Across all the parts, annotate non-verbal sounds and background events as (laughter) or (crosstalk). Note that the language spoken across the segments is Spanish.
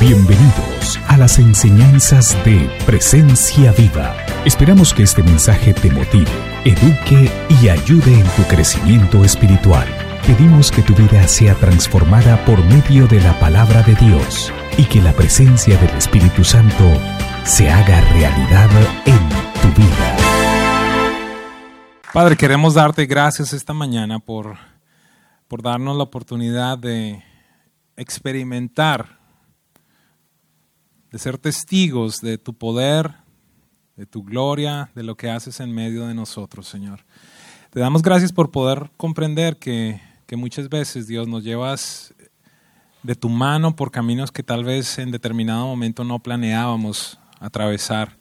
Bienvenidos a las enseñanzas de Presencia Viva. Esperamos que este mensaje te motive, eduque y ayude en tu crecimiento espiritual. Pedimos que tu vida sea transformada por medio de la palabra de Dios y que la presencia del Espíritu Santo se haga realidad en tu vida. Padre, queremos darte gracias esta mañana por, por darnos la oportunidad de experimentar, de ser testigos de tu poder, de tu gloria, de lo que haces en medio de nosotros, Señor. Te damos gracias por poder comprender que, que muchas veces, Dios, nos llevas de tu mano por caminos que tal vez en determinado momento no planeábamos atravesar.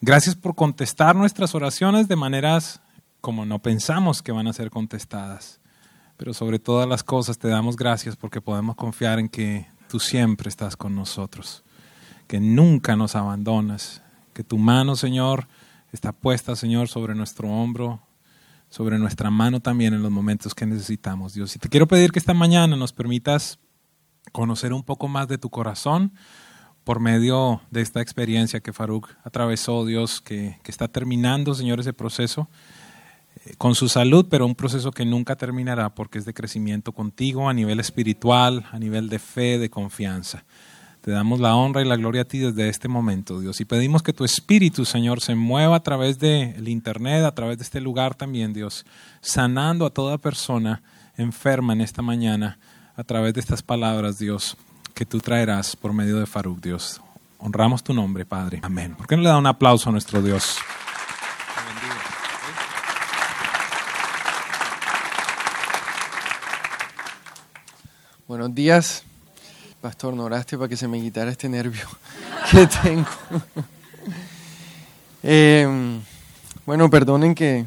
Gracias por contestar nuestras oraciones de maneras como no pensamos que van a ser contestadas. Pero sobre todas las cosas te damos gracias porque podemos confiar en que tú siempre estás con nosotros, que nunca nos abandonas, que tu mano, Señor, está puesta, Señor, sobre nuestro hombro, sobre nuestra mano también en los momentos que necesitamos, Dios. Y te quiero pedir que esta mañana nos permitas conocer un poco más de tu corazón por medio de esta experiencia que Faruk atravesó, Dios, que, que está terminando, Señor, ese proceso eh, con su salud, pero un proceso que nunca terminará porque es de crecimiento contigo a nivel espiritual, a nivel de fe, de confianza. Te damos la honra y la gloria a ti desde este momento, Dios. Y pedimos que tu Espíritu, Señor, se mueva a través del Internet, a través de este lugar también, Dios, sanando a toda persona enferma en esta mañana a través de estas palabras, Dios, que tú traerás por medio de Faruk, Dios. Honramos tu nombre, Padre. Amén. ¿Por qué no le da un aplauso a nuestro Dios? Buenos días. Pastor, no para que se me quitara este nervio (laughs) que tengo. (laughs) Eh, bueno, perdonen que,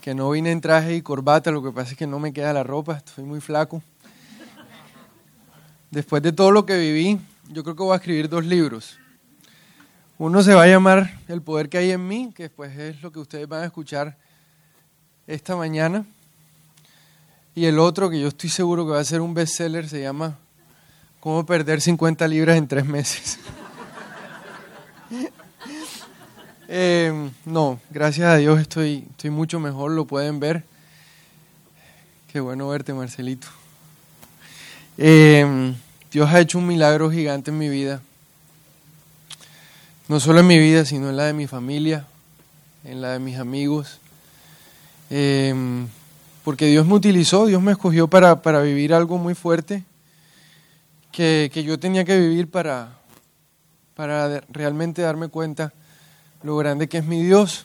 que no vine en traje y corbata, lo que pasa es que no me queda la ropa, estoy muy flaco. Después de todo lo que viví, yo creo que voy a escribir dos libros. Uno se va a llamar El poder que hay en mí, que después es lo que ustedes van a escuchar esta mañana. Y el otro, que yo estoy seguro que va a ser un bestseller, se llama Cómo perder 50 libras en tres meses. (laughs) Eh, no, gracias a Dios estoy, estoy mucho mejor, lo pueden ver. Qué bueno verte, Marcelito. Eh, Dios ha hecho un milagro gigante en mi vida. No solo en mi vida, sino en la de mi familia, en la de mis amigos. Eh, porque Dios me utilizó, Dios me escogió para, para vivir algo muy fuerte que, yo tenía que vivir para, para realmente darme cuenta lo grande que es mi Dios.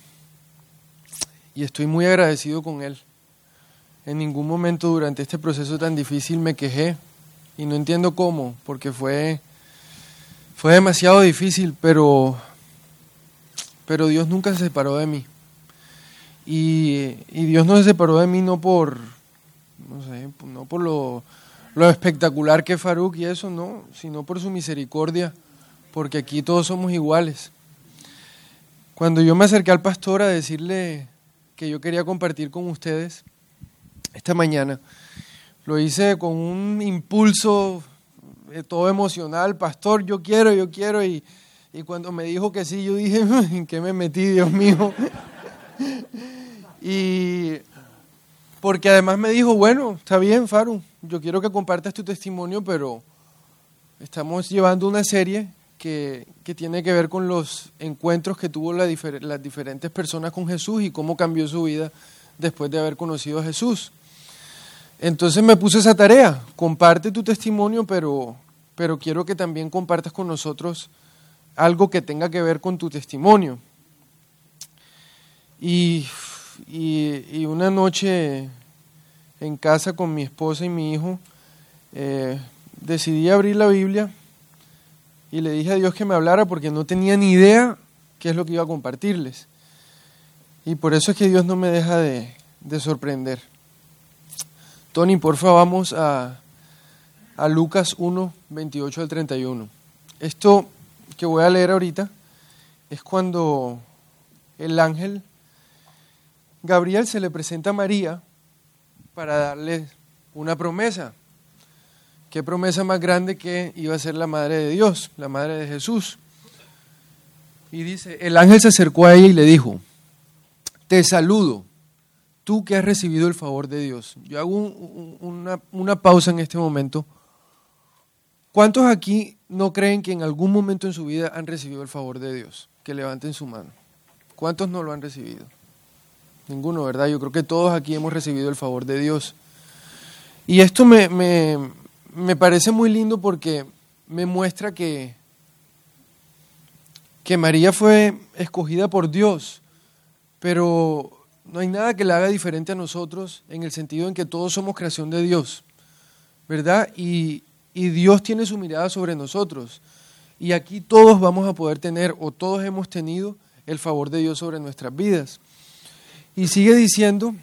Y estoy muy agradecido con Él. En ningún momento durante este proceso tan difícil me quejé y no entiendo cómo, porque fue, fue demasiado difícil, pero, pero Dios nunca se separó de mí. Y, y Dios no se separó de mí no por, no sé, no por lo, lo espectacular que Faruk y eso, no, sino por su misericordia, porque aquí todos somos iguales. Cuando yo me acerqué al pastor a decirle que yo quería compartir con ustedes esta mañana, lo hice con un impulso eh, todo emocional, pastor, yo quiero, yo quiero, y, y cuando me dijo que sí, yo dije, (laughs) ¿en qué me metí, Dios mío? (laughs) y porque además me dijo, bueno, está bien, Faru, yo quiero que compartas tu testimonio, pero estamos llevando una serie que, que tiene que ver con los encuentros que tuvo las diferentes personas con Jesús y cómo cambió su vida después de haber conocido a Jesús. Entonces me puse esa tarea, comparte tu testimonio, pero, pero quiero que también compartas con nosotros algo que tenga que ver con tu testimonio. Y, y, una noche en casa con mi esposa y mi hijo, eh, decidí abrir la Biblia y le dije a Dios que me hablara porque no tenía ni idea qué es lo que iba a compartirles. Y por eso es que Dios no me deja de, de sorprender. Tony, porfa, vamos a, a Lucas 1, 28 al 31. Esto que voy a leer ahorita es cuando el ángel Gabriel se le presenta a María para darle una promesa. qué promesa más grande que iba a ser la madre de Dios, la madre de Jesús. Y dice, el ángel se acercó a ella y le dijo, te saludo, tú que has recibido el favor de Dios. Yo hago una, una pausa en este momento. ¿Cuántos aquí no creen que en algún momento en su vida han recibido el favor de Dios? Que levanten su mano. ¿Cuántos no lo han recibido? Ninguno, ¿verdad? Yo creo que todos aquí hemos recibido el favor de Dios. Y esto me, me, parece muy lindo porque me muestra que, que María fue escogida por Dios, pero no hay nada que la haga diferente a nosotros en el sentido en que todos somos creación de Dios, ¿verdad? Y, y Dios tiene su mirada sobre nosotros. Y aquí todos vamos a poder tener, o todos hemos tenido, el favor de Dios sobre nuestras vidas. Y sigue diciendo,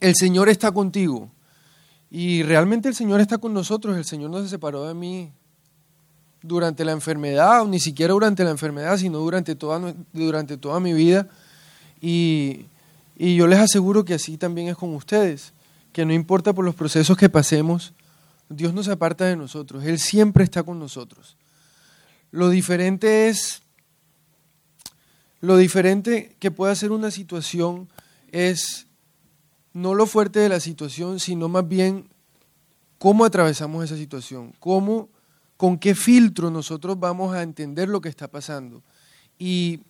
el Señor está contigo. Y realmente el Señor está con nosotros, el Señor no se separó de mí durante la enfermedad, o ni siquiera durante la enfermedad, sino durante toda, durante toda mi vida. Y, y yo les aseguro que así también es con ustedes, que no importa por los procesos que pasemos, Dios no se aparta de nosotros, Él siempre está con nosotros. Lo diferente es, lo diferente que puede hacer una situación es no lo fuerte de la situación, sino más bien cómo atravesamos esa situación, cómo, con qué filtro nosotros vamos a entender lo que está pasando. Y,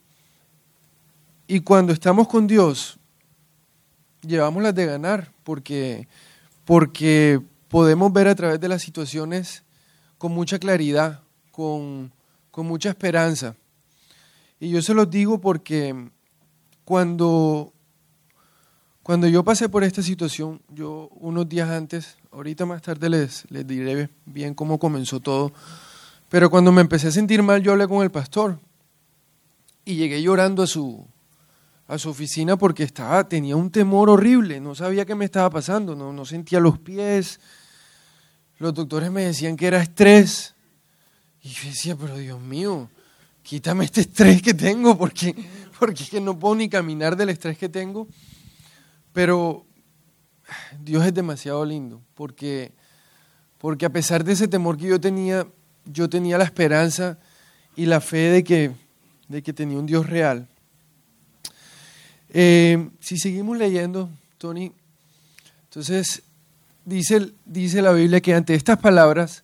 y cuando estamos con Dios, llevamos las de ganar, porque, porque podemos ver a través de las situaciones con mucha claridad, con, con mucha esperanza. Y yo se los digo porque cuando cuando yo pasé por esta situación, yo unos días antes, ahorita más tarde les, les diré bien cómo comenzó todo, pero cuando me empecé a sentir mal, yo hablé con el pastor y llegué llorando a su, a su oficina porque estaba, tenía un temor horrible, no sabía qué me estaba pasando, no, no sentía los pies, los doctores me decían que era estrés, y yo decía, pero Dios mío, quítame este estrés que tengo porque, porque es que no puedo ni caminar del estrés que tengo. Pero Dios es demasiado lindo, porque, porque a pesar de ese temor que yo tenía, yo tenía la esperanza y la fe de que, de que tenía un Dios real. Eh, si seguimos leyendo, Tony, entonces dice, dice la Biblia que ante estas palabras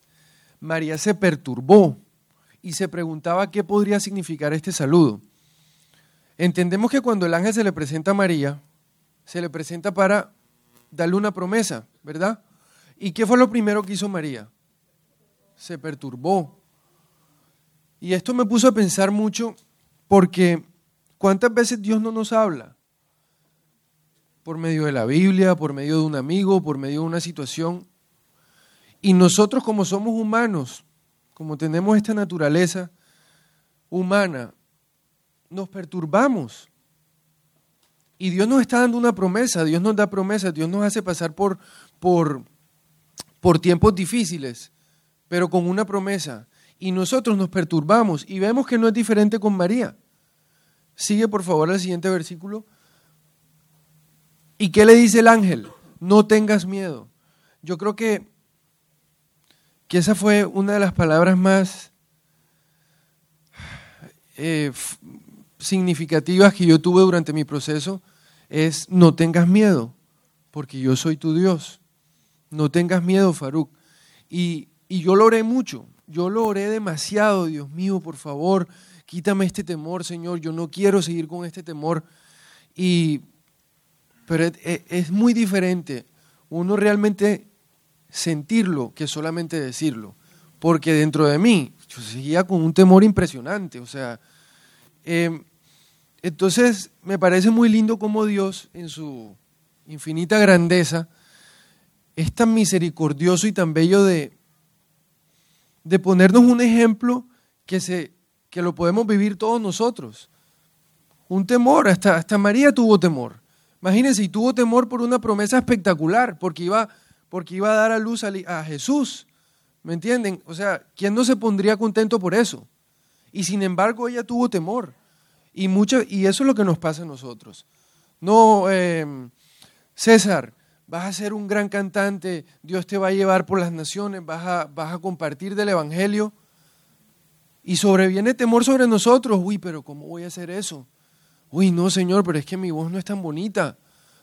María se perturbó y se preguntaba qué podría significar este saludo. Entendemos que cuando el ángel se le presenta a María, se le presenta para darle una promesa, ¿verdad? ¿Y qué fue lo primero que hizo María? Se perturbó. Y esto me puso a pensar mucho porque ¿cuántas veces Dios no nos habla? Por medio de la Biblia, por medio de un amigo, por medio de una situación. Y nosotros como somos humanos, como tenemos esta naturaleza humana, nos perturbamos. Y Dios nos está dando una promesa, Dios nos da promesas, Dios nos hace pasar por, por, por tiempos difíciles, pero con una promesa. Y nosotros nos perturbamos y vemos que no es diferente con María. Sigue por favor al siguiente versículo. ¿Y qué le dice el ángel? No tengas miedo. Yo creo que, que esa fue una de las palabras más eh, significativas que yo tuve durante mi proceso es no tengas miedo, porque yo soy tu Dios. No tengas miedo, Faruk. Y, y yo lo oré mucho, yo lo oré demasiado, Dios mío, por favor, quítame este temor, Señor, yo no quiero seguir con este temor. Y, pero es, es muy diferente uno realmente sentirlo que solamente decirlo, porque dentro de mí yo seguía con un temor impresionante, o sea, Em, entonces, me parece muy lindo cómo Dios, en su infinita grandeza, es tan misericordioso y tan bello de, de ponernos un ejemplo que, se, que lo podemos vivir todos nosotros. Un temor, hasta, hasta María tuvo temor. Imagínense, y tuvo temor por una promesa espectacular, porque iba, porque iba a dar a luz a, Jesús. ¿Me entienden? O sea, ¿quién no se pondría contento por eso? Y sin embargo ella tuvo temor. Y, mucho, y eso es lo que nos pasa a nosotros. No, em, César, vas a ser un gran cantante, Dios te va a llevar por las naciones, vas a, vas a compartir del Evangelio. Y sobreviene temor sobre nosotros. Uy, pero ¿cómo voy a hacer eso? Uy, no, Señor, pero es que mi voz no es tan bonita.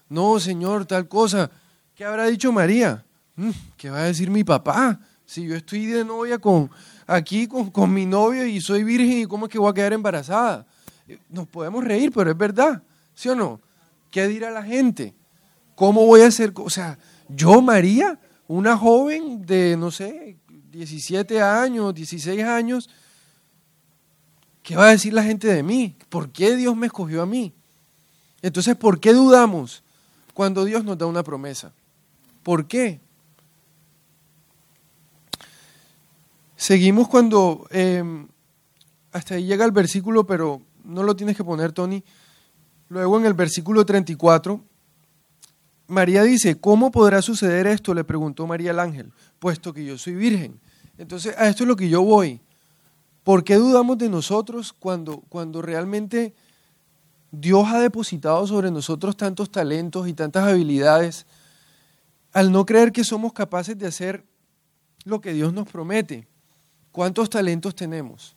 No, Señor, tal cosa. ¿Qué habrá dicho María? Mm, ¿Qué va a decir mi papá? Si yo estoy de novia con aquí con, con mi novio y soy virgen y cómo es que voy a quedar embarazada. Eh, nos podemos reír, pero es verdad, ¿sí o no? ¿Qué dirá la gente? ¿Cómo voy a hacer? O sea, yo, María, una joven de, no sé, 17 años, 16 años, ¿qué va a decir la gente de mí? ¿Por qué Dios me escogió a mí? Entonces, ¿por qué dudamos cuando Dios nos da una promesa? ¿Por qué? Seguimos cuando, em, hasta ahí llega el versículo, pero no lo tienes que poner, Tony. Luego en el versículo 34, María dice, ¿cómo podrá suceder esto? Le preguntó María al ángel, puesto que yo soy virgen. Entonces, a esto es lo que yo voy. ¿Por qué dudamos de nosotros cuando, cuando realmente Dios ha depositado sobre nosotros tantos talentos y tantas habilidades al no creer que somos capaces de hacer lo que Dios nos promete? ¿Cuántos talentos tenemos?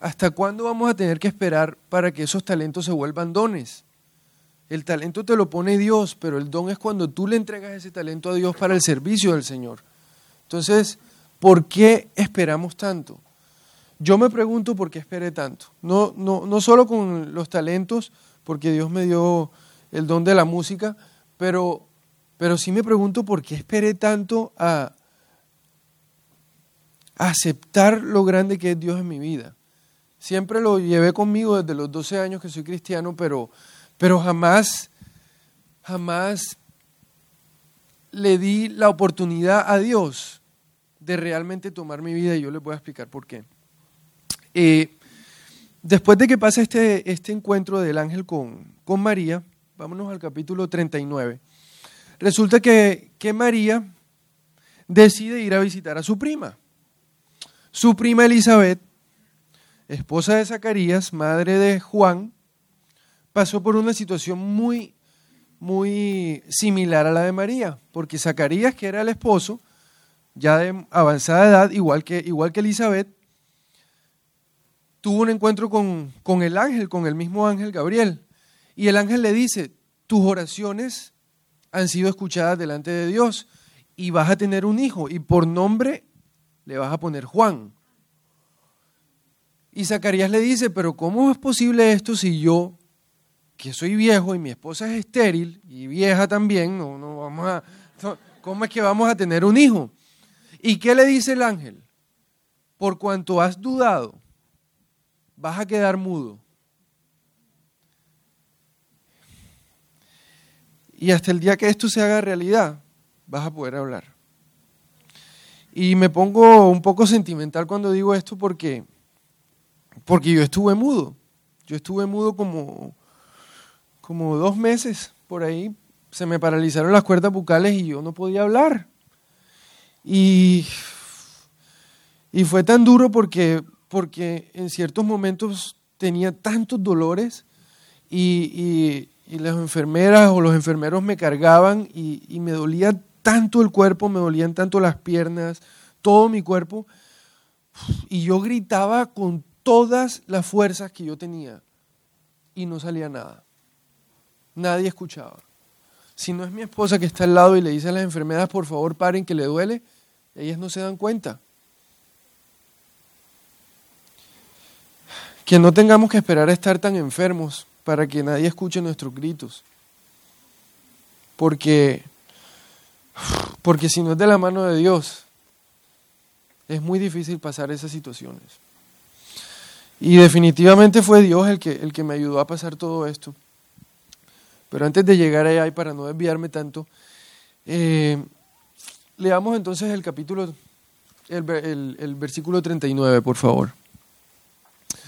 ¿Hasta cuándo vamos a tener que esperar para que esos talentos se vuelvan dones? El talento te lo pone Dios, pero el don es cuando tú le entregas ese talento a Dios para el servicio del Señor. Entonces, ¿por qué esperamos tanto? Yo me pregunto por qué esperé tanto. No, no, no solo con los talentos, porque Dios me dio el don de la música, pero, pero sí me pregunto por qué esperé tanto a, aceptar lo grande que es Dios en mi vida. Siempre lo llevé conmigo desde los 12 años que soy cristiano, pero, pero jamás, jamás le di la oportunidad a Dios de realmente tomar mi vida y yo les voy a explicar por qué. Eh, después de que pasa este, este encuentro del ángel con, con María, vámonos al capítulo 39, resulta que, que María decide ir a visitar a su prima. Su prima Elizabeth, esposa de Zacarías, madre de Juan, pasó por una situación muy, muy similar a la de María, porque Zacarías, que era el esposo, ya de avanzada edad, igual que, igual que Elizabeth, tuvo un encuentro con, con el ángel, con el mismo ángel Gabriel. Y el ángel le dice, tus oraciones han sido escuchadas delante de Dios y vas a tener un hijo y por nombre le vas a poner Juan. Y Zacarías le dice, pero ¿cómo es posible esto si yo, que soy viejo y mi esposa es estéril y vieja también, no, no vamos a, ¿cómo es que vamos a tener un hijo? ¿Y qué le dice el ángel? Por cuanto has dudado, vas a quedar mudo. Y hasta el día que esto se haga realidad, vas a poder hablar. Y me pongo un poco sentimental cuando digo esto porque, porque yo estuve mudo. Yo estuve mudo como, como dos meses por ahí. Se me paralizaron las cuerdas bucales y yo no podía hablar. Y, y fue tan duro porque, porque en ciertos momentos tenía tantos dolores y, y, las enfermeras o los enfermeros me cargaban y, y me dolía tanto el cuerpo, me dolían tanto las piernas, todo mi cuerpo. Y yo gritaba con todas las fuerzas que yo tenía. Y no salía nada. Nadie escuchaba. Si no es mi esposa que está al lado y le dice a las enfermeras, por favor, paren que le duele, ellas no se dan cuenta. Que no tengamos que esperar a estar tan enfermos para que nadie escuche nuestros gritos. Porque porque si no es de la mano de Dios, es muy difícil pasar esas situaciones. Y definitivamente fue Dios el que, el que me ayudó a pasar todo esto. Pero antes de llegar allá y para no desviarme tanto, eh, leamos entonces el capítulo, el, el versículo 39, por favor.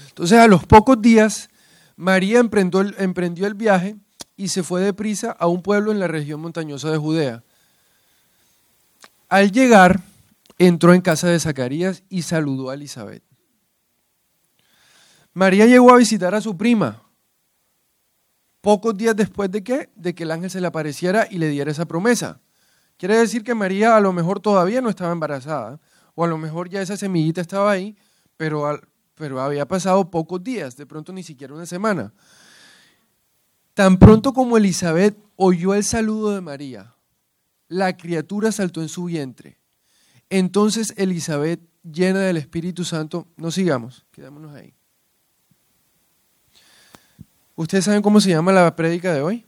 Entonces a los pocos días, María emprendió el, viaje y se fue deprisa a un pueblo en la región montañosa de Judea al llegar, entró en casa de Zacarías y saludó a Elizabeth. María llegó a visitar a su prima pocos días después de que, de que el ángel se le apareciera y le diera esa promesa. Quiere decir que María a lo mejor todavía no estaba embarazada, o a lo mejor ya esa semillita estaba ahí, pero, pero había pasado pocos días, de pronto ni siquiera una semana. Tan pronto como Elizabeth oyó el saludo de María, la criatura saltó en su vientre. Entonces Elizabeth, llena del Espíritu Santo, no sigamos, quedémonos ahí. ¿Ustedes saben cómo se llama la prédica de hoy?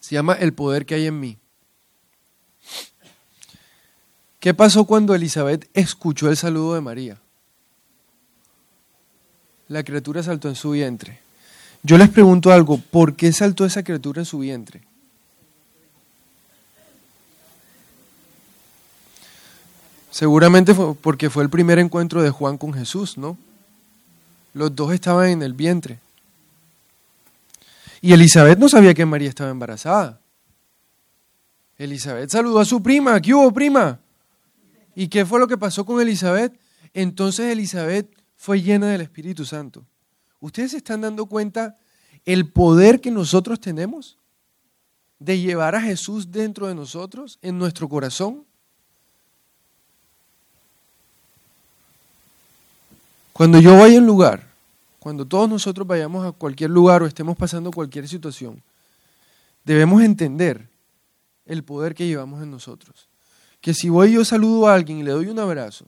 Se llama El poder que hay en mí. ¿Qué pasó cuando Elizabeth escuchó el saludo de María? La criatura saltó en su vientre. Yo les pregunto algo, ¿por qué saltó esa criatura en su vientre? Seguramente fue porque fue el primer encuentro de Juan con Jesús, ¿no? Los dos estaban en el vientre. Y Elizabeth no sabía que María estaba embarazada. Elizabeth saludó a su prima. ¿Qué hubo, prima? ¿Y qué fue lo que pasó con Elizabeth? Entonces Elizabeth fue llena del Espíritu Santo. ¿Ustedes se están dando cuenta el poder que nosotros tenemos de llevar a Jesús dentro de nosotros, en nuestro corazón? Cuando yo vaya a lugar, cuando todos nosotros vayamos a cualquier lugar o estemos pasando cualquier situación, debemos entender el poder que llevamos en nosotros. Que si voy y yo saludo a alguien y le doy un abrazo,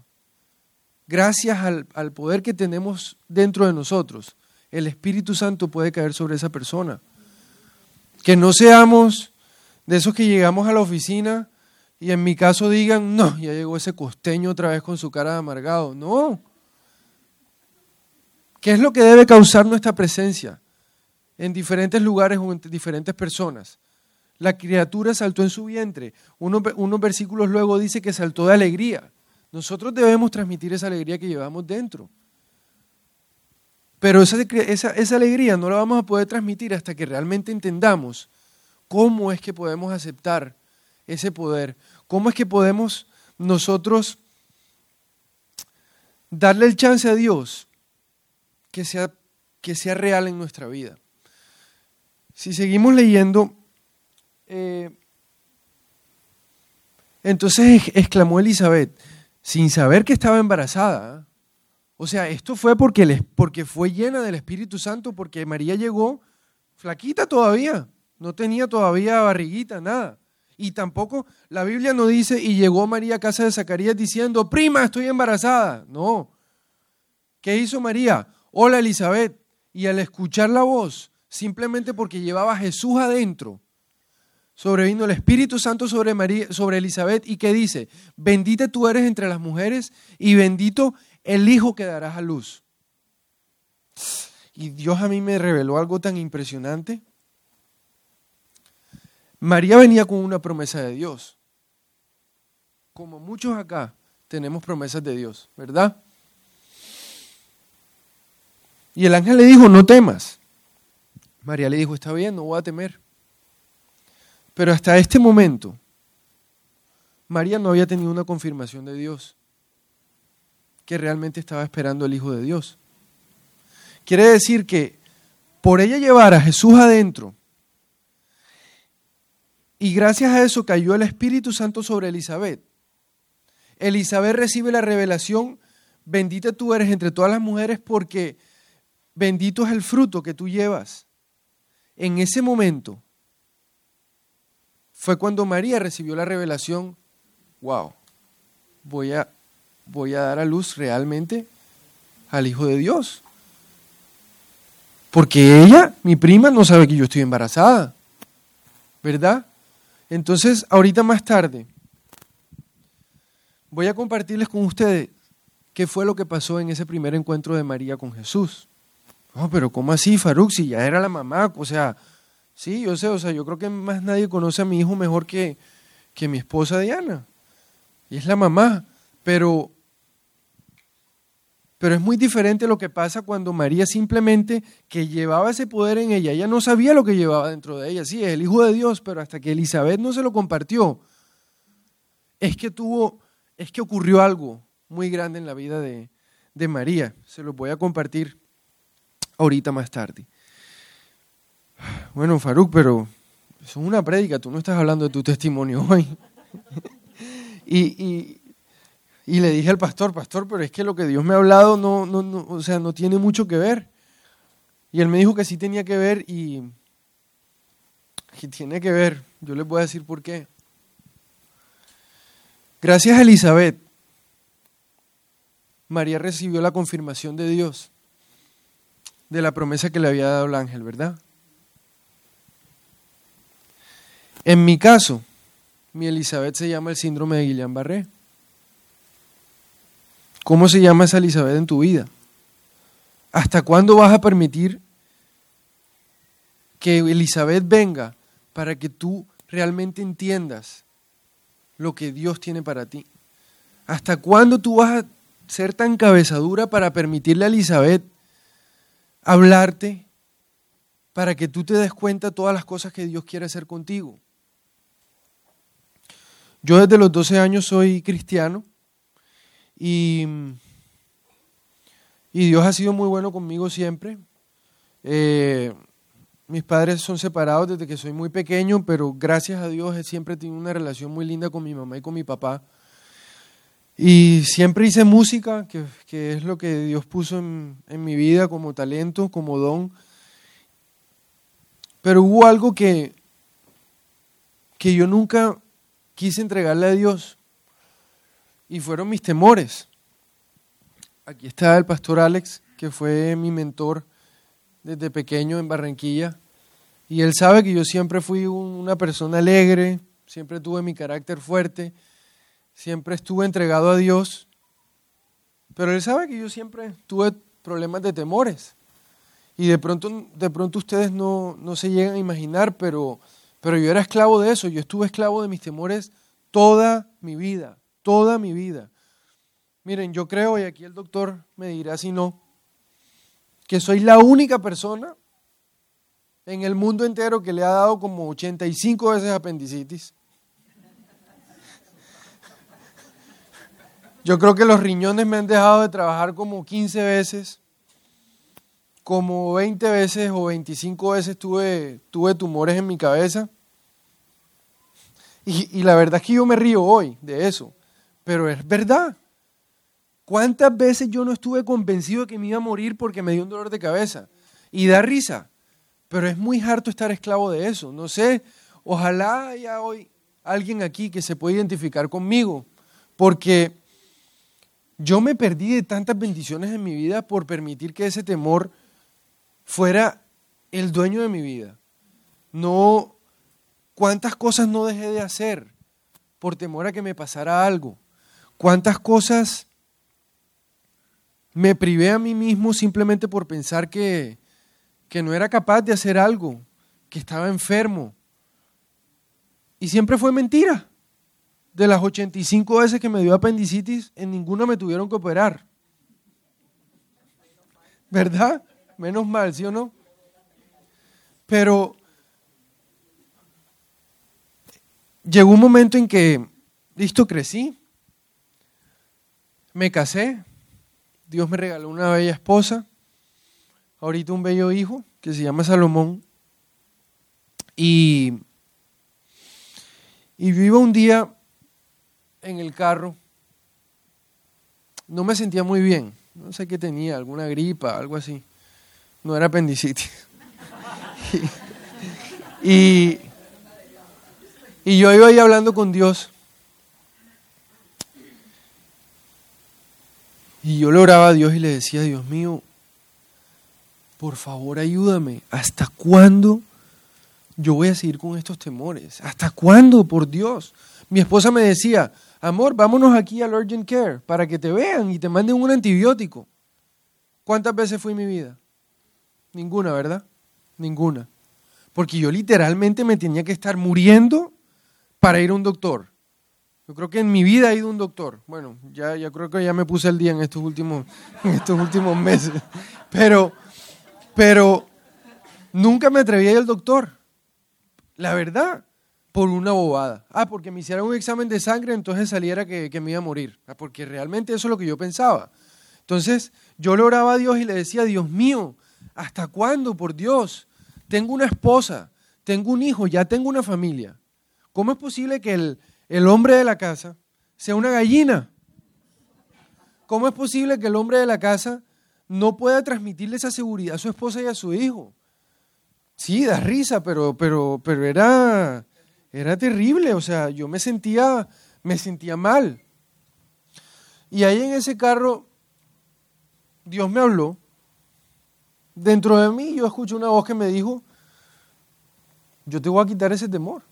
gracias al, poder que tenemos dentro de nosotros, el Espíritu Santo puede caer sobre esa persona. Que no seamos de esos que llegamos a la oficina y en mi caso digan, no, ya llegó ese costeño otra vez con su cara de amargado. No, ¿Qué es lo que debe causar nuestra presencia en diferentes lugares o entre diferentes personas? La criatura saltó en su vientre. Unos, unos versículos luego dice que saltó de alegría. Nosotros debemos transmitir esa alegría que llevamos dentro. Pero esa, alegría no la vamos a poder transmitir hasta que realmente entendamos cómo es que podemos aceptar ese poder, cómo es que podemos nosotros darle el chance a Dios que sea, que sea real en nuestra vida. Si seguimos leyendo, eh, entonces exclamó Elizabeth, sin saber que estaba embarazada. O sea, esto fue porque, porque fue llena del Espíritu Santo, porque María llegó flaquita todavía, no tenía todavía barriguita, nada. Y tampoco la Biblia no dice, y llegó María a casa de Zacarías diciendo, prima, estoy embarazada. No. ¿Qué hizo María? hola Elizabeth, y al escuchar la voz, simplemente porque llevaba a Jesús adentro, sobrevino el Espíritu Santo sobre, María, sobre Elizabeth y que dice, bendita tú eres entre las mujeres y bendito el Hijo que darás a luz. Y Dios a mí me reveló algo tan impresionante. María venía con una promesa de Dios. Como muchos acá tenemos promesas de Dios, ¿verdad? Y el ángel le dijo, no temas. María le dijo, está bien, no voy a temer. Pero hasta este momento, María no había tenido una confirmación de Dios, que realmente estaba esperando el Hijo de Dios. Quiere decir que por ella llevar a Jesús adentro, y gracias a eso cayó el Espíritu Santo sobre Elizabeth. Elizabeth recibe la revelación, bendita tú eres entre todas las mujeres porque bendito es el fruto que tú llevas. En ese momento fue cuando María recibió la revelación, wow, voy a, voy a dar a luz realmente al Hijo de Dios. Porque ella, mi prima, no sabe que yo estoy embarazada. ¿Verdad? Entonces, ahorita más tarde, voy a compartirles con ustedes qué fue lo que pasó en ese primer encuentro de María con Jesús. No, pero ¿cómo así, Faruk? Si ya era la mamá, o sea, sí, yo sé, o sea, yo creo que más nadie conoce a mi hijo mejor que, que mi esposa Diana. Y es la mamá, pero, pero es muy diferente lo que pasa cuando María simplemente que llevaba ese poder en ella, ella no sabía lo que llevaba dentro de ella, sí, es el hijo de Dios, pero hasta que Elizabeth no se lo compartió, es que tuvo, es que ocurrió algo muy grande en la vida de, de María. Se lo voy a compartir ahorita más tarde. Bueno, Faruk, pero es una prédica, tú no estás hablando de tu testimonio hoy. (laughs) y, le dije al pastor, pastor, pero es que lo que Dios me ha hablado no, no, o sea, no tiene mucho que ver. Y él me dijo que sí tenía que ver y, y tiene que ver. Yo les voy a decir por qué. Gracias a Elizabeth, María recibió la confirmación de Dios de la promesa que le había dado el ángel, ¿verdad? En mi caso, mi Elizabeth se llama el síndrome de Guillain-Barré. ¿Cómo se llama esa Elizabeth en tu vida? ¿Hasta cuándo vas a permitir que Elizabeth venga para que tú realmente entiendas lo que Dios tiene para ti? ¿Hasta cuándo tú vas a ser tan cabezadura para permitirle a Elizabeth hablarte para que tú te des cuenta de todas las cosas que Dios quiere hacer contigo? Yo desde los 12 años soy cristiano y, y Dios ha sido muy bueno conmigo siempre. Eh, mis padres son separados desde que soy muy pequeño, pero gracias a Dios he siempre tenido una relación muy linda con mi mamá y con mi papá. Y siempre hice música, que, que es lo que Dios puso en, en, mi vida como talento, como don. Pero hubo algo que, que yo nunca quise entregarle a Dios y fueron mis temores. Aquí está el pastor Alex, que fue mi mentor desde pequeño en Barranquilla, y él sabe que yo siempre fui una persona alegre, siempre tuve mi carácter fuerte, siempre estuve entregado a Dios, pero él sabe que yo siempre tuve problemas de temores. Y de pronto, de pronto ustedes no, no se llegan a imaginar, pero pero yo era esclavo de eso, yo estuve esclavo de mis temores toda mi vida, toda mi vida. Miren, yo creo, y aquí el doctor me dirá si no, que soy la única persona en el mundo entero que le ha dado como 85 veces apendicitis. Yo creo que los riñones me han dejado de trabajar como 15 veces, como 20 veces o 25 veces tuve, tuve tumores en mi cabeza. Y, la verdad es que yo me río hoy de eso, pero es verdad. ¿Cuántas veces yo no estuve convencido de que me iba a morir porque me dio un dolor de cabeza? Y da risa, pero es muy harto estar esclavo de eso. No sé, ojalá haya hoy alguien aquí que se pueda identificar conmigo, porque yo me perdí de tantas bendiciones en mi vida por permitir que ese temor fuera el dueño de mi vida. No ¿Cuántas cosas no dejé de hacer por temor a que me pasara algo? ¿Cuántas cosas me privé a mí mismo simplemente por pensar que, que no era capaz de hacer algo, que estaba enfermo? Y siempre fue mentira. De las 85 veces que me dio apendicitis, en ninguna me tuvieron que operar. ¿Verdad? Menos mal, ¿sí o no? Pero llegó un momento en que, listo, crecí, me casé, Dios me regaló una bella esposa, ahorita un bello hijo que se llama Salomón, y, y un día en el carro, no me sentía muy bien, no sé qué tenía, alguna gripa, algo así, no era apendicitis. y yo iba ahí hablando con Dios. Y yo le oraba a Dios y le decía, Dios mío, por favor ayúdame. ¿Hasta cuándo yo voy a seguir con estos temores? ¿Hasta cuándo, por Dios? Mi esposa me decía, amor, vámonos aquí al Urgent Care para que te vean y te manden un antibiótico. ¿Cuántas veces fue en mi vida? Ninguna, ¿verdad? Ninguna. Porque yo literalmente me tenía que estar muriendo para ir a un doctor. Yo creo que en mi vida he ido a un doctor. Bueno, ya, ya creo que ya me puse el día en estos últimos, (laughs) estos últimos meses. Pero, pero nunca me atreví a ir al doctor. La verdad, por una bobada. Ah, porque me hicieron un examen de sangre, entonces saliera que, que me iba a morir. Ah, porque realmente eso es lo que yo pensaba. Entonces, yo le oraba a Dios y le decía, Dios mío, ¿hasta cuándo, por Dios? Tengo una esposa, tengo un hijo, ya tengo una familia. ¿Cómo es posible que el, el hombre de la casa sea una gallina? ¿Cómo es posible que el hombre de la casa no pueda transmitirle esa seguridad a su esposa y a su hijo? Sí, da risa, pero, pero, pero era, era terrible. O sea, yo me sentía, me sentía mal. Y ahí en ese carro, Dios me habló. Dentro de mí yo escuché una voz que me dijo, yo te voy a quitar ese temor.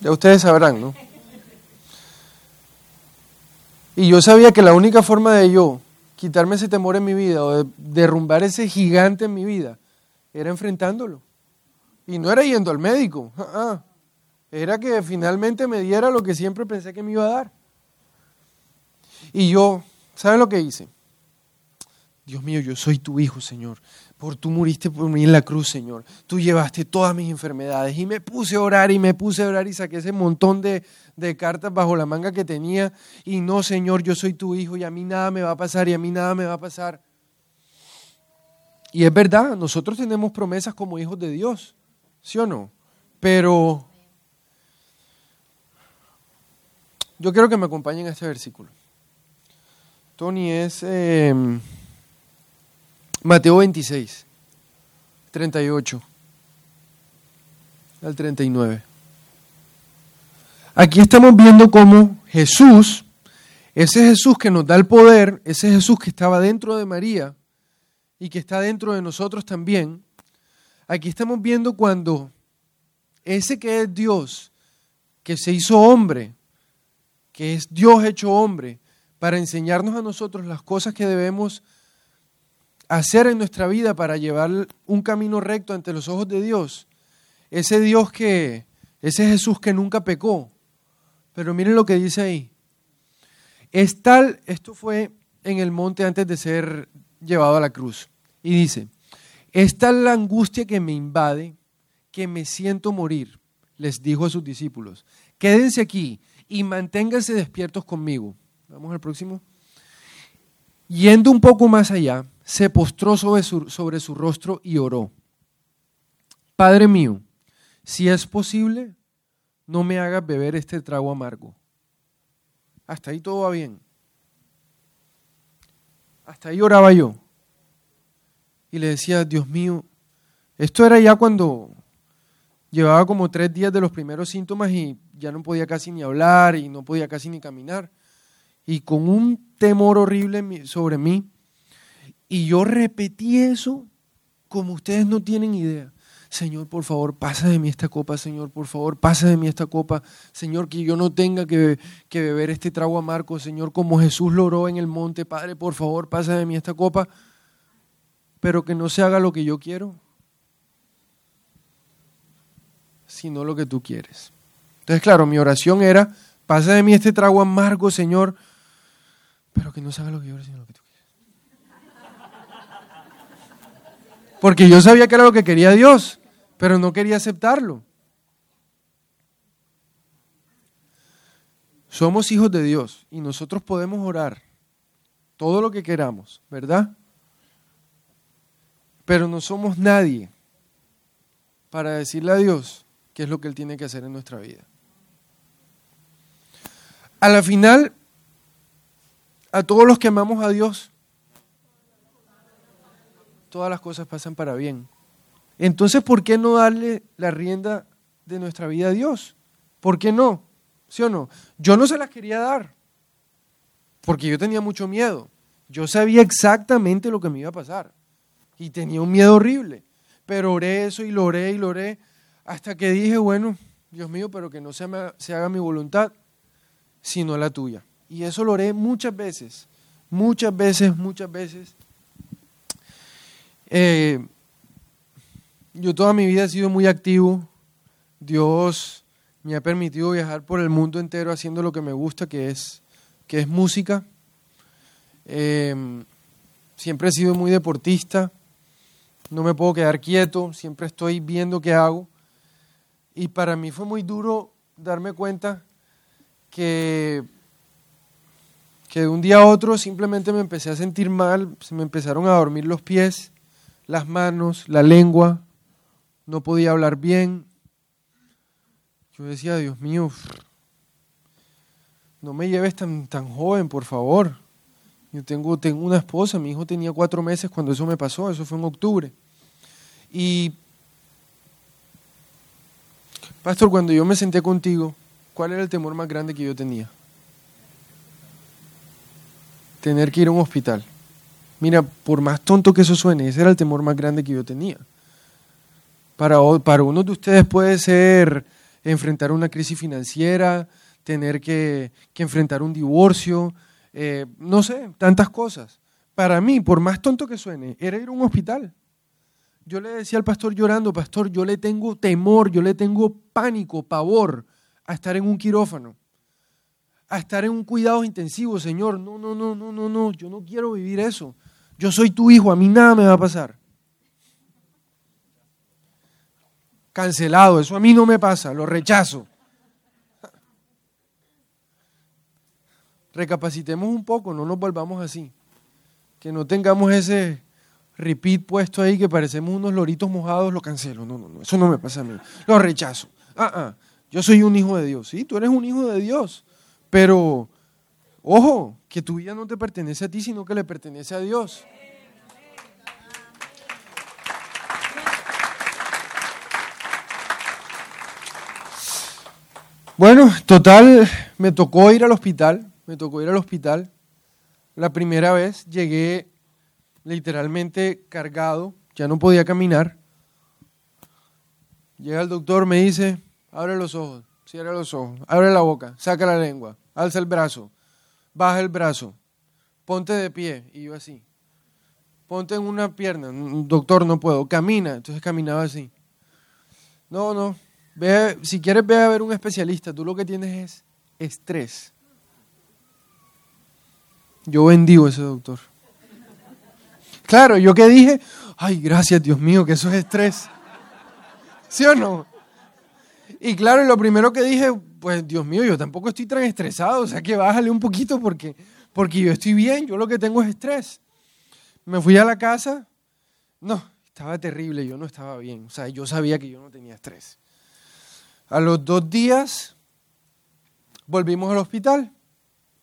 Ya ustedes sabrán, ¿no? Y yo sabía que la única forma de yo quitarme ese temor en mi vida o de derrumbar ese gigante en mi vida era enfrentándolo. Y no era yendo al médico, era que finalmente me diera lo que siempre pensé que me iba a dar. Y yo, ¿saben lo que hice? Dios mío, yo soy tu hijo, Señor. Por tú muriste por mí en la cruz, Señor. Tú llevaste todas mis enfermedades. Y me puse a orar y me puse a orar y saqué ese montón de, de cartas bajo la manga que tenía. Y no, Señor, yo soy tu hijo y a mí nada me va a pasar y a mí nada me va a pasar. Y es verdad, nosotros tenemos promesas como hijos de Dios, ¿sí o no? Pero yo quiero que me acompañen a este versículo. Tony es... Em, Mateo 26, 38 al 39. Aquí estamos viendo cómo Jesús, ese Jesús que nos da el poder, ese Jesús que estaba dentro de María y que está dentro de nosotros también, aquí estamos viendo cuando ese que es Dios, que se hizo hombre, que es Dios hecho hombre, para enseñarnos a nosotros las cosas que debemos hacer en nuestra vida para llevar un camino recto ante los ojos de Dios. Ese Dios que, ese Jesús que nunca pecó. Pero miren lo que dice ahí. Es tal, esto fue en el monte antes de ser llevado a la cruz. Y dice, es tal la angustia que me invade que me siento morir, les dijo a sus discípulos. Quédense aquí y manténganse despiertos conmigo. Vamos al próximo. Yendo un poco más allá, se postró sobre su, sobre su rostro y oró. Padre mío, si es posible, no me hagas beber este trago amargo. Hasta ahí todo va bien. Hasta ahí oraba yo. Y le decía, Dios mío, esto era ya cuando llevaba como tres días de los primeros síntomas y ya no podía casi ni hablar y no podía casi ni caminar. Y con un temor horrible sobre mí, y yo repetí eso como ustedes no tienen idea. Señor, por favor, pasa de mí esta copa, Señor, por favor, pasa de mí esta copa. Señor, que yo no tenga que, que beber este trago amargo, Señor, como Jesús lo oró en el monte. Padre, por favor, pasa de mí esta copa, pero que no se haga lo que yo quiero, sino lo que tú quieres. Entonces, claro, mi oración era, pasa de mí este trago amargo, Señor, pero que no se lo que yo quiero, sino lo que tú Porque yo sabía que era lo que quería Dios, pero no quería aceptarlo. Somos hijos de Dios y nosotros podemos orar todo lo que queramos, ¿verdad? Pero no somos nadie para decirle a Dios qué es lo que Él tiene que hacer en nuestra vida. A la final, a todos los que amamos a Dios, todas las cosas pasan para bien. Entonces, ¿por qué no darle la rienda de nuestra vida a Dios? ¿Por qué no? ¿Sí o no? Yo no se las quería dar, porque yo tenía mucho miedo. Yo sabía exactamente lo que me iba a pasar y tenía un miedo horrible. Pero oré eso y lo oré y lo oré hasta que dije, bueno, Dios mío, pero que no se, se haga mi voluntad, sino la tuya. Y eso lo oré muchas veces, muchas veces, muchas veces. Eh, yo toda mi vida he sido muy activo. Dios me ha permitido viajar por el mundo entero haciendo lo que me gusta, que es, que es música. Eh, siempre he sido muy deportista. No me puedo quedar quieto. Siempre estoy viendo qué hago. Y para mí fue muy duro darme cuenta que, que de un día a otro simplemente me empecé a sentir mal, se me empezaron a dormir los pies, las manos, la lengua, no podía hablar bien. Yo decía, Dios mío, no me lleves tan, tan joven, por favor. Yo tengo, tengo una esposa, mi hijo tenía cuatro meses cuando eso me pasó, eso fue en octubre. Y, Pastor, cuando yo me senté contigo, ¿cuál era el temor más grande que yo tenía? Tener que ir a un hospital. Mira, por más tonto que eso suene, ese era el temor más grande que yo tenía. Para, para uno de ustedes puede ser enfrentar una crisis financiera, tener que, que enfrentar un divorcio, eh, no sé, tantas cosas. Para mí, por más tonto que suene, era ir a un hospital. Yo le decía al pastor llorando, pastor, yo le tengo temor, yo le tengo pánico, pavor a estar en un quirófano, a estar en un cuidado intensivo, Señor. No, no, no, no, no, no, yo no quiero vivir eso. Yo soy tu hijo, a mí nada me va a pasar. Cancelado, eso a mí no me pasa, lo rechazo. Recapacitemos un poco, no nos volvamos así. Que no tengamos ese repeat puesto ahí que parecemos unos loritos mojados, lo cancelo. No, no, no, eso no me pasa a mí. Lo rechazo. Ah, ah, yo soy un hijo de Dios. Sí, tú eres un hijo de Dios. Pero, ojo, que tu vida no te pertenece a ti, sino que le pertenece a Dios. Bueno, total, me tocó ir al hospital, me tocó ir al hospital. La primera vez llegué literalmente cargado, ya no podía caminar. Llega el doctor, me dice, abre los ojos, cierra los ojos, abre la boca, saca la lengua, alza el brazo, baja el brazo, ponte de pie, y yo así. Ponte en una pierna, doctor, no puedo, camina, entonces caminaba así. No, no, ve, si quieres ve a ver un especialista, tú lo que tienes es estrés. Yo bendigo a ese doctor. Claro, yo que dije, ay, gracias Dios mío, que eso es estrés. ¿Sí o no? Y claro, lo primero que dije, pues Dios mío, yo tampoco estoy tan estresado, o sea que bájale un poquito porque, porque yo estoy bien, yo lo que tengo es estrés. Me fui a la casa, no, estaba terrible, yo no estaba bien, o sea, yo sabía que yo no tenía estrés. A los dos días volvimos al hospital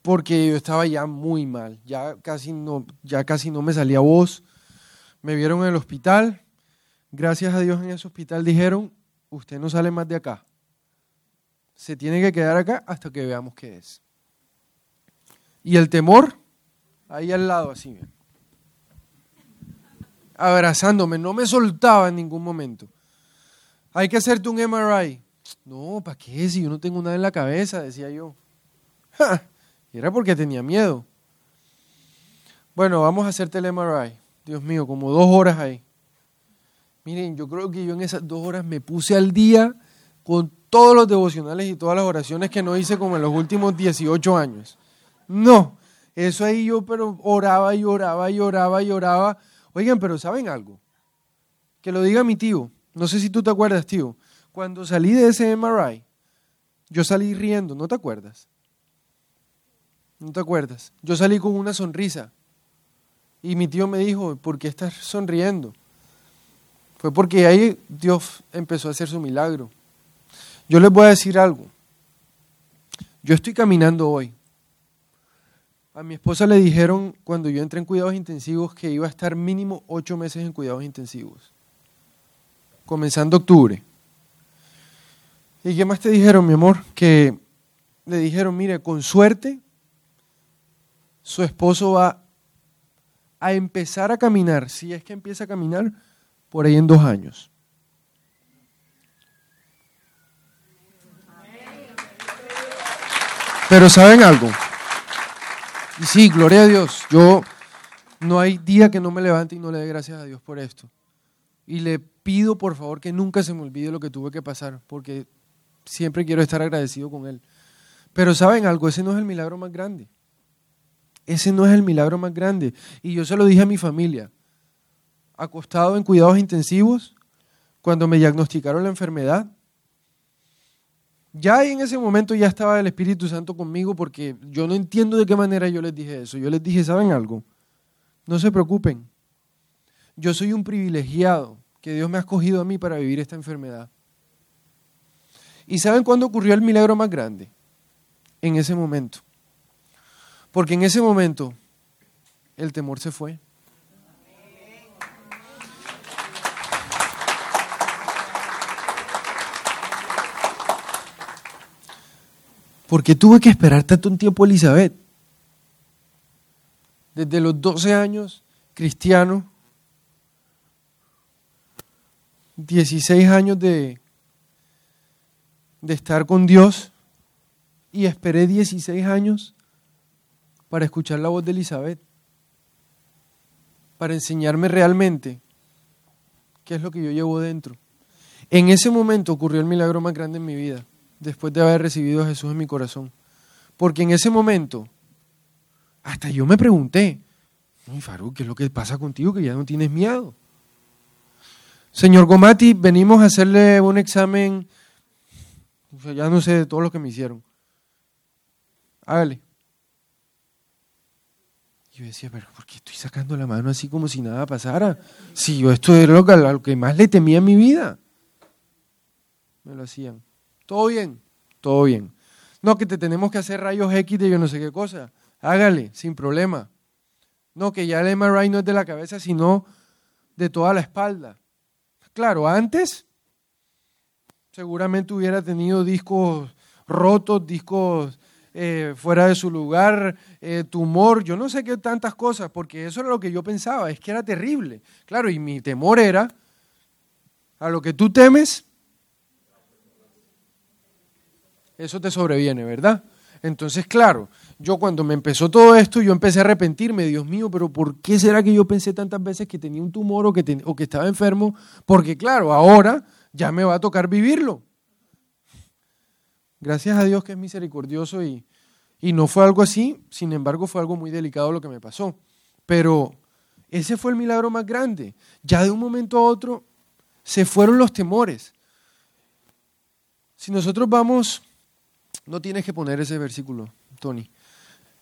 porque yo estaba ya muy mal, ya casi no, ya casi no me salía voz. Me vieron en el hospital, gracias a Dios en ese hospital dijeron, usted no sale más de acá, se tiene que quedar acá hasta que veamos qué es. Y el temor, ahí al lado, así, abrazándome, no me soltaba en ningún momento. Hay que hacerte un MRI. No, ¿para qué? Si yo no tengo nada en la cabeza, decía yo. Era porque tenía miedo. Bueno, vamos a hacerte el MRI. Dios mío, como dos horas ahí. Miren, yo creo que yo en esas dos horas me puse al día con todos los devocionales y todas las oraciones que no hice como en los últimos 18 años. No, eso ahí yo pero oraba y oraba y oraba y oraba. Oigan, pero ¿saben algo? Que lo diga mi tío. No sé si tú te acuerdas, tío. Cuando salí de ese MRI, yo salí riendo, ¿no te acuerdas? ¿No te acuerdas? Yo salí con una sonrisa. Y mi tío me dijo, ¿por qué estás sonriendo? Fue porque ahí Dios empezó a hacer su milagro. Yo les voy a decir algo. Yo estoy caminando hoy. A mi esposa le dijeron cuando yo entré en cuidados intensivos que iba a estar mínimo ocho meses en cuidados intensivos. Comenzando octubre. ¿Y qué más te dijeron, mi amor? Que le dijeron, mire, con suerte su esposo va a empezar a caminar, si es que empieza a caminar, por ahí en dos años. Pero ¿saben algo? Y sí, gloria a Dios. Yo no hay día que no me levante y no le dé gracias a Dios por esto. Y le pido por favor que nunca se me olvide lo que tuve que pasar, porque siempre quiero estar agradecido con Él. Pero ¿saben algo? Ese no es el milagro más grande. Ese no es el milagro más grande. Y yo se lo dije a mi familia. Acostado en cuidados intensivos, cuando me diagnosticaron la enfermedad, Ya en ese momento ya estaba el Espíritu Santo conmigo porque yo no entiendo de qué manera yo les dije eso. Yo les dije, ¿saben algo? No se preocupen. Yo soy un privilegiado que Dios me ha escogido a mí para vivir esta enfermedad. ¿Y saben cuándo ocurrió el milagro más grande? En ese momento. Porque en ese momento el temor se fue. Porque tuve que esperar tanto un tiempo Elizabeth. Desde los 12 años, cristiano, 16 años de, de estar con Dios y esperé 16 años para escuchar la voz de Elizabeth, para enseñarme realmente qué es lo que yo llevo dentro. En ese momento ocurrió el milagro más grande en mi vida después de haber recibido a Jesús en mi corazón. Porque en ese momento, hasta yo me pregunté, Farú, ¿qué es lo que pasa contigo que ya no tienes miedo? Señor Gomati, venimos a hacerle un examen, ya no sé de todo lo que me hicieron. Hágale. Yo decía, pero ¿por qué estoy sacando la mano así como si nada pasara? Si yo esto era lo que más le temía en mi vida. Me lo hacían. Todo bien, todo bien. No, que te tenemos que hacer rayos X de yo no sé qué cosa. Hágale, sin problema. No, que ya el MRI no es de la cabeza, sino de toda la espalda. Claro, antes seguramente hubiera tenido discos rotos, discos eh, fuera de su lugar, eh, tumor, yo no sé qué tantas cosas, porque eso era lo que yo pensaba, es que era terrible. Claro, y mi temor era, a lo que tú temes, eso te sobreviene, ¿verdad? Entonces, claro, yo cuando me empezó todo esto, yo empecé a arrepentirme, Dios mío, pero ¿por qué será que yo pensé tantas veces que tenía un tumor o que, o que estaba enfermo? Porque claro, ahora ya me va a tocar vivirlo. Gracias a Dios que es misericordioso y, y no fue algo así, sin embargo fue algo muy delicado lo que me pasó. Pero ese fue el milagro más grande. Ya de un momento a otro se fueron los temores. Si nosotros vamos no tienes que poner ese versículo, Tony.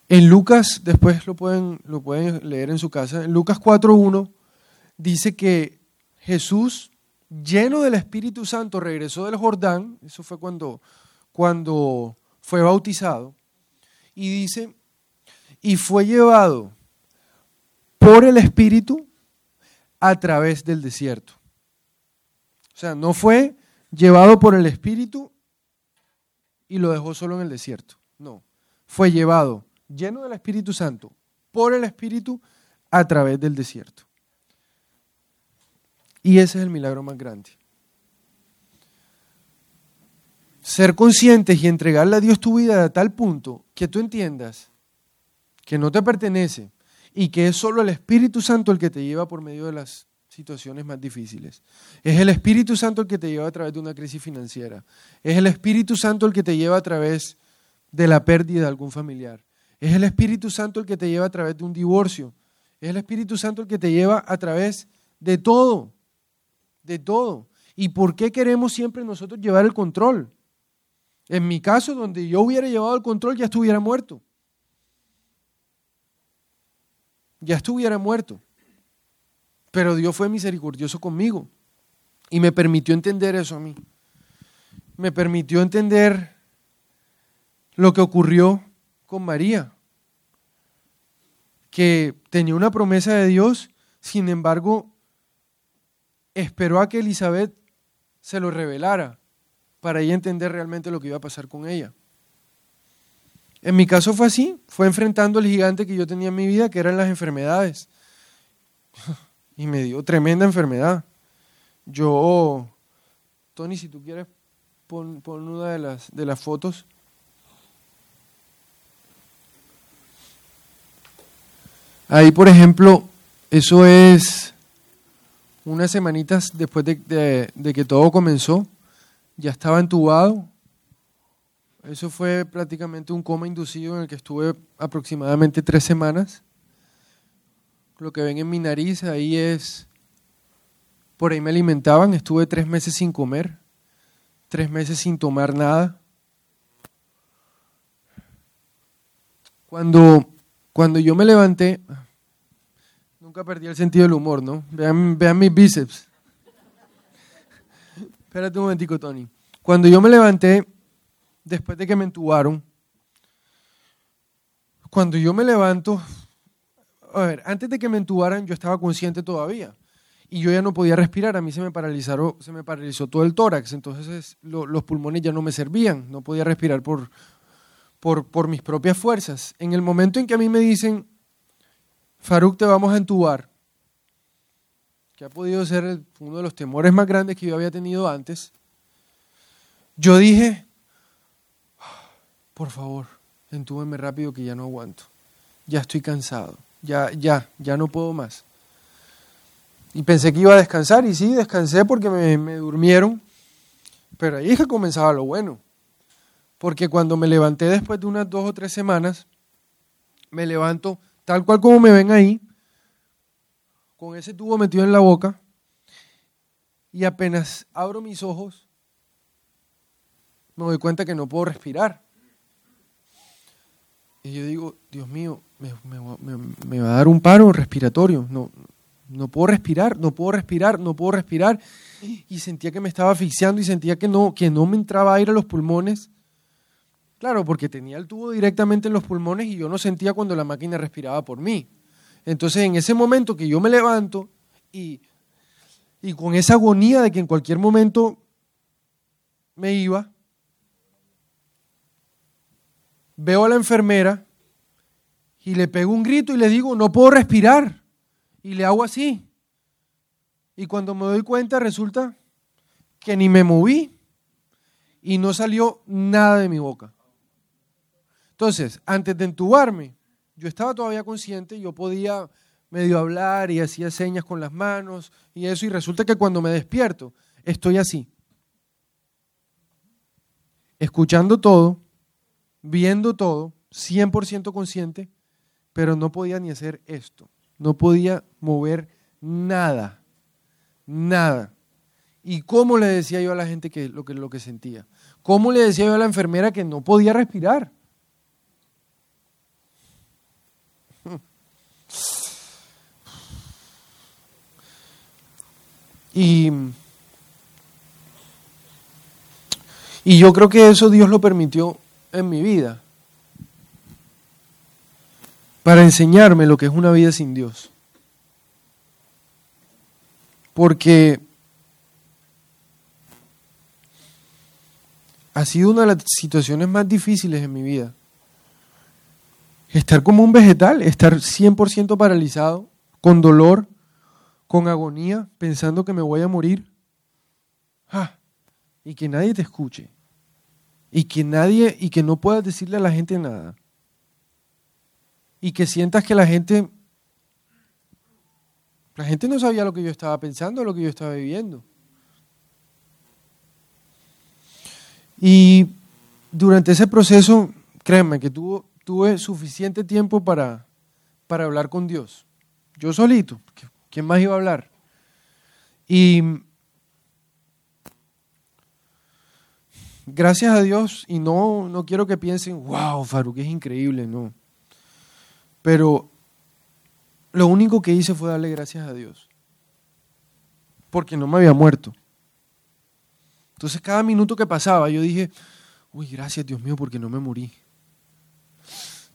En Lucas, después lo pueden, lo pueden leer en su casa, en Lucas 4.1 dice que Jesús, lleno del Espíritu Santo, regresó del Jordán, eso fue cuando, cuando fue bautizado, y dice, y fue llevado por el Espíritu a través del desierto. O sea, no fue llevado por el Espíritu y lo dejó solo en el desierto. No, fue llevado lleno del Espíritu Santo por el Espíritu a través del desierto. Y ese es el milagro más grande. Ser conscientes y entregarle a Dios tu vida a tal punto que tú entiendas que no te pertenece y que es solo el Espíritu Santo el que te lleva por medio de las situaciones más difíciles. Es el Espíritu Santo el que te lleva a través de una crisis financiera. Es el Espíritu Santo el que te lleva a través de la pérdida de algún familiar. Es el Espíritu Santo el que te lleva a través de un divorcio. Es el Espíritu Santo el que te lleva a través de todo. De todo. ¿Y por qué queremos siempre nosotros llevar el control? En mi caso, donde yo hubiera llevado el control, ya estuviera muerto. Ya estuviera muerto. Pero Dios fue misericordioso conmigo y me permitió entender eso a mí. Me permitió entender lo que ocurrió con María, que tenía una promesa de Dios, sin embargo, esperó a que Elizabeth se lo revelara para ella entender realmente lo que iba a pasar con ella. En mi caso fue así, fue enfrentando el gigante que yo tenía en mi vida, que eran las enfermedades y me dio tremenda enfermedad. Yo, Tony, si tú quieres, pon, una de las, de las fotos. Ahí, por ejemplo, eso es unas semanitas después de, de, que todo comenzó. Ya estaba entubado. Eso fue prácticamente un coma inducido en el que estuve aproximadamente tres semanas lo que ven en mi nariz ahí es, por ahí me alimentaban, estuve tres meses sin comer, tres meses sin tomar nada. Cuando, cuando yo me levanté, nunca perdí el sentido del humor, ¿no? Vean, vean mis bíceps. Espérate un momentico, Tony. Cuando yo me levanté, después de que me entubaron, cuando yo me levanto, a ver, antes de que me entubaran yo estaba consciente todavía y yo ya no podía respirar, a mí se me paralizó, se me paralizó todo el tórax, entonces los pulmones ya no me servían, no podía respirar por, por, por mis propias fuerzas. En el momento en que a mí me dicen, Faruk, te vamos a entubar, que ha podido ser uno de los temores más grandes que yo había tenido antes, yo dije, por favor, entúbeme rápido que ya no aguanto, ya estoy cansado, ya, ya, ya no puedo más. Y pensé que iba a descansar y sí, descansé porque me, me durmieron, pero ahí es que comenzaba lo bueno porque cuando me levanté después de unas dos o tres semanas, me levanto tal cual como me ven ahí, con ese tubo metido en la boca, y apenas abro mis ojos, me doy cuenta que no puedo respirar. Y yo digo, Dios mío, me, va a dar un paro respiratorio. No, no puedo respirar, no puedo respirar, no puedo respirar. Y sentía que me estaba asfixiando y sentía que no, que no me entraba aire a los pulmones. Claro, porque tenía el tubo directamente en los pulmones y yo no sentía cuando la máquina respiraba por mí. Entonces, en ese momento que yo me levanto y, y con esa agonía de que en cualquier momento me iba, veo a la enfermera y le pego un grito y le digo, no puedo respirar. Y le hago así. Y cuando me doy cuenta resulta que ni me moví y no salió nada de mi boca. Entonces, antes de entubarme, yo estaba todavía consciente, yo podía medio hablar y hacía señas con las manos y eso, y resulta que cuando me despierto, estoy así, escuchando todo, viendo todo, 100% consciente, pero no podía ni hacer esto, no podía mover nada, nada. ¿Y cómo le decía yo a la gente que lo que, lo que sentía? ¿Cómo le decía yo a la enfermera que no podía respirar? Y, y yo creo que eso Dios lo permitió en mi vida para enseñarme lo que es una vida sin Dios. Porque ha sido una de las situaciones más difíciles en mi vida. Estar como un vegetal, estar 100% paralizado, con dolor, con agonía, pensando que me voy a morir. Ah, y que nadie te escuche. Y que nadie, y que no puedas decirle a la gente nada. Y que sientas que la gente, la gente no sabía lo que yo estaba pensando, lo que yo estaba viviendo. Y durante ese proceso, créanme que tuve suficiente tiempo para, para hablar con Dios. Yo solito, ¿quién más iba a hablar? Y gracias a Dios, y no, no quiero que piensen, wow, Faruk es increíble, no. Pero lo único que hice fue darle gracias a Dios, porque no me había muerto. Entonces cada minuto que pasaba yo dije, uy, gracias Dios mío porque no me morí.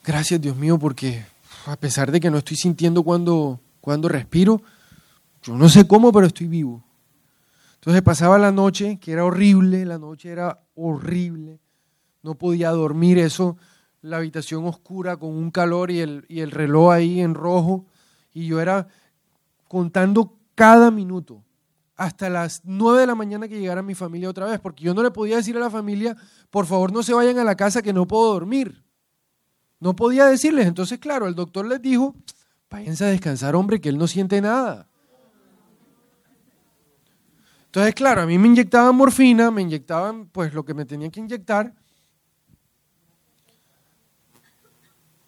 Gracias Dios mío porque a pesar de que no estoy sintiendo cuando, cuando respiro, yo no sé cómo, pero estoy vivo. Entonces pasaba la noche, que era horrible, la noche era horrible, no podía dormir, eso, la habitación oscura con un calor y el, y el reloj ahí en rojo, y yo era contando cada minuto hasta las nueve de la mañana que llegara mi familia otra vez, porque yo no le podía decir a la familia, por favor no se vayan a la casa que no puedo dormir. No podía decirles. Entonces, claro, el doctor les dijo, váyanse a descansar, hombre, que él no siente nada. Entonces, claro, a mí me inyectaban morfina, me inyectaban pues lo que me tenían que inyectar.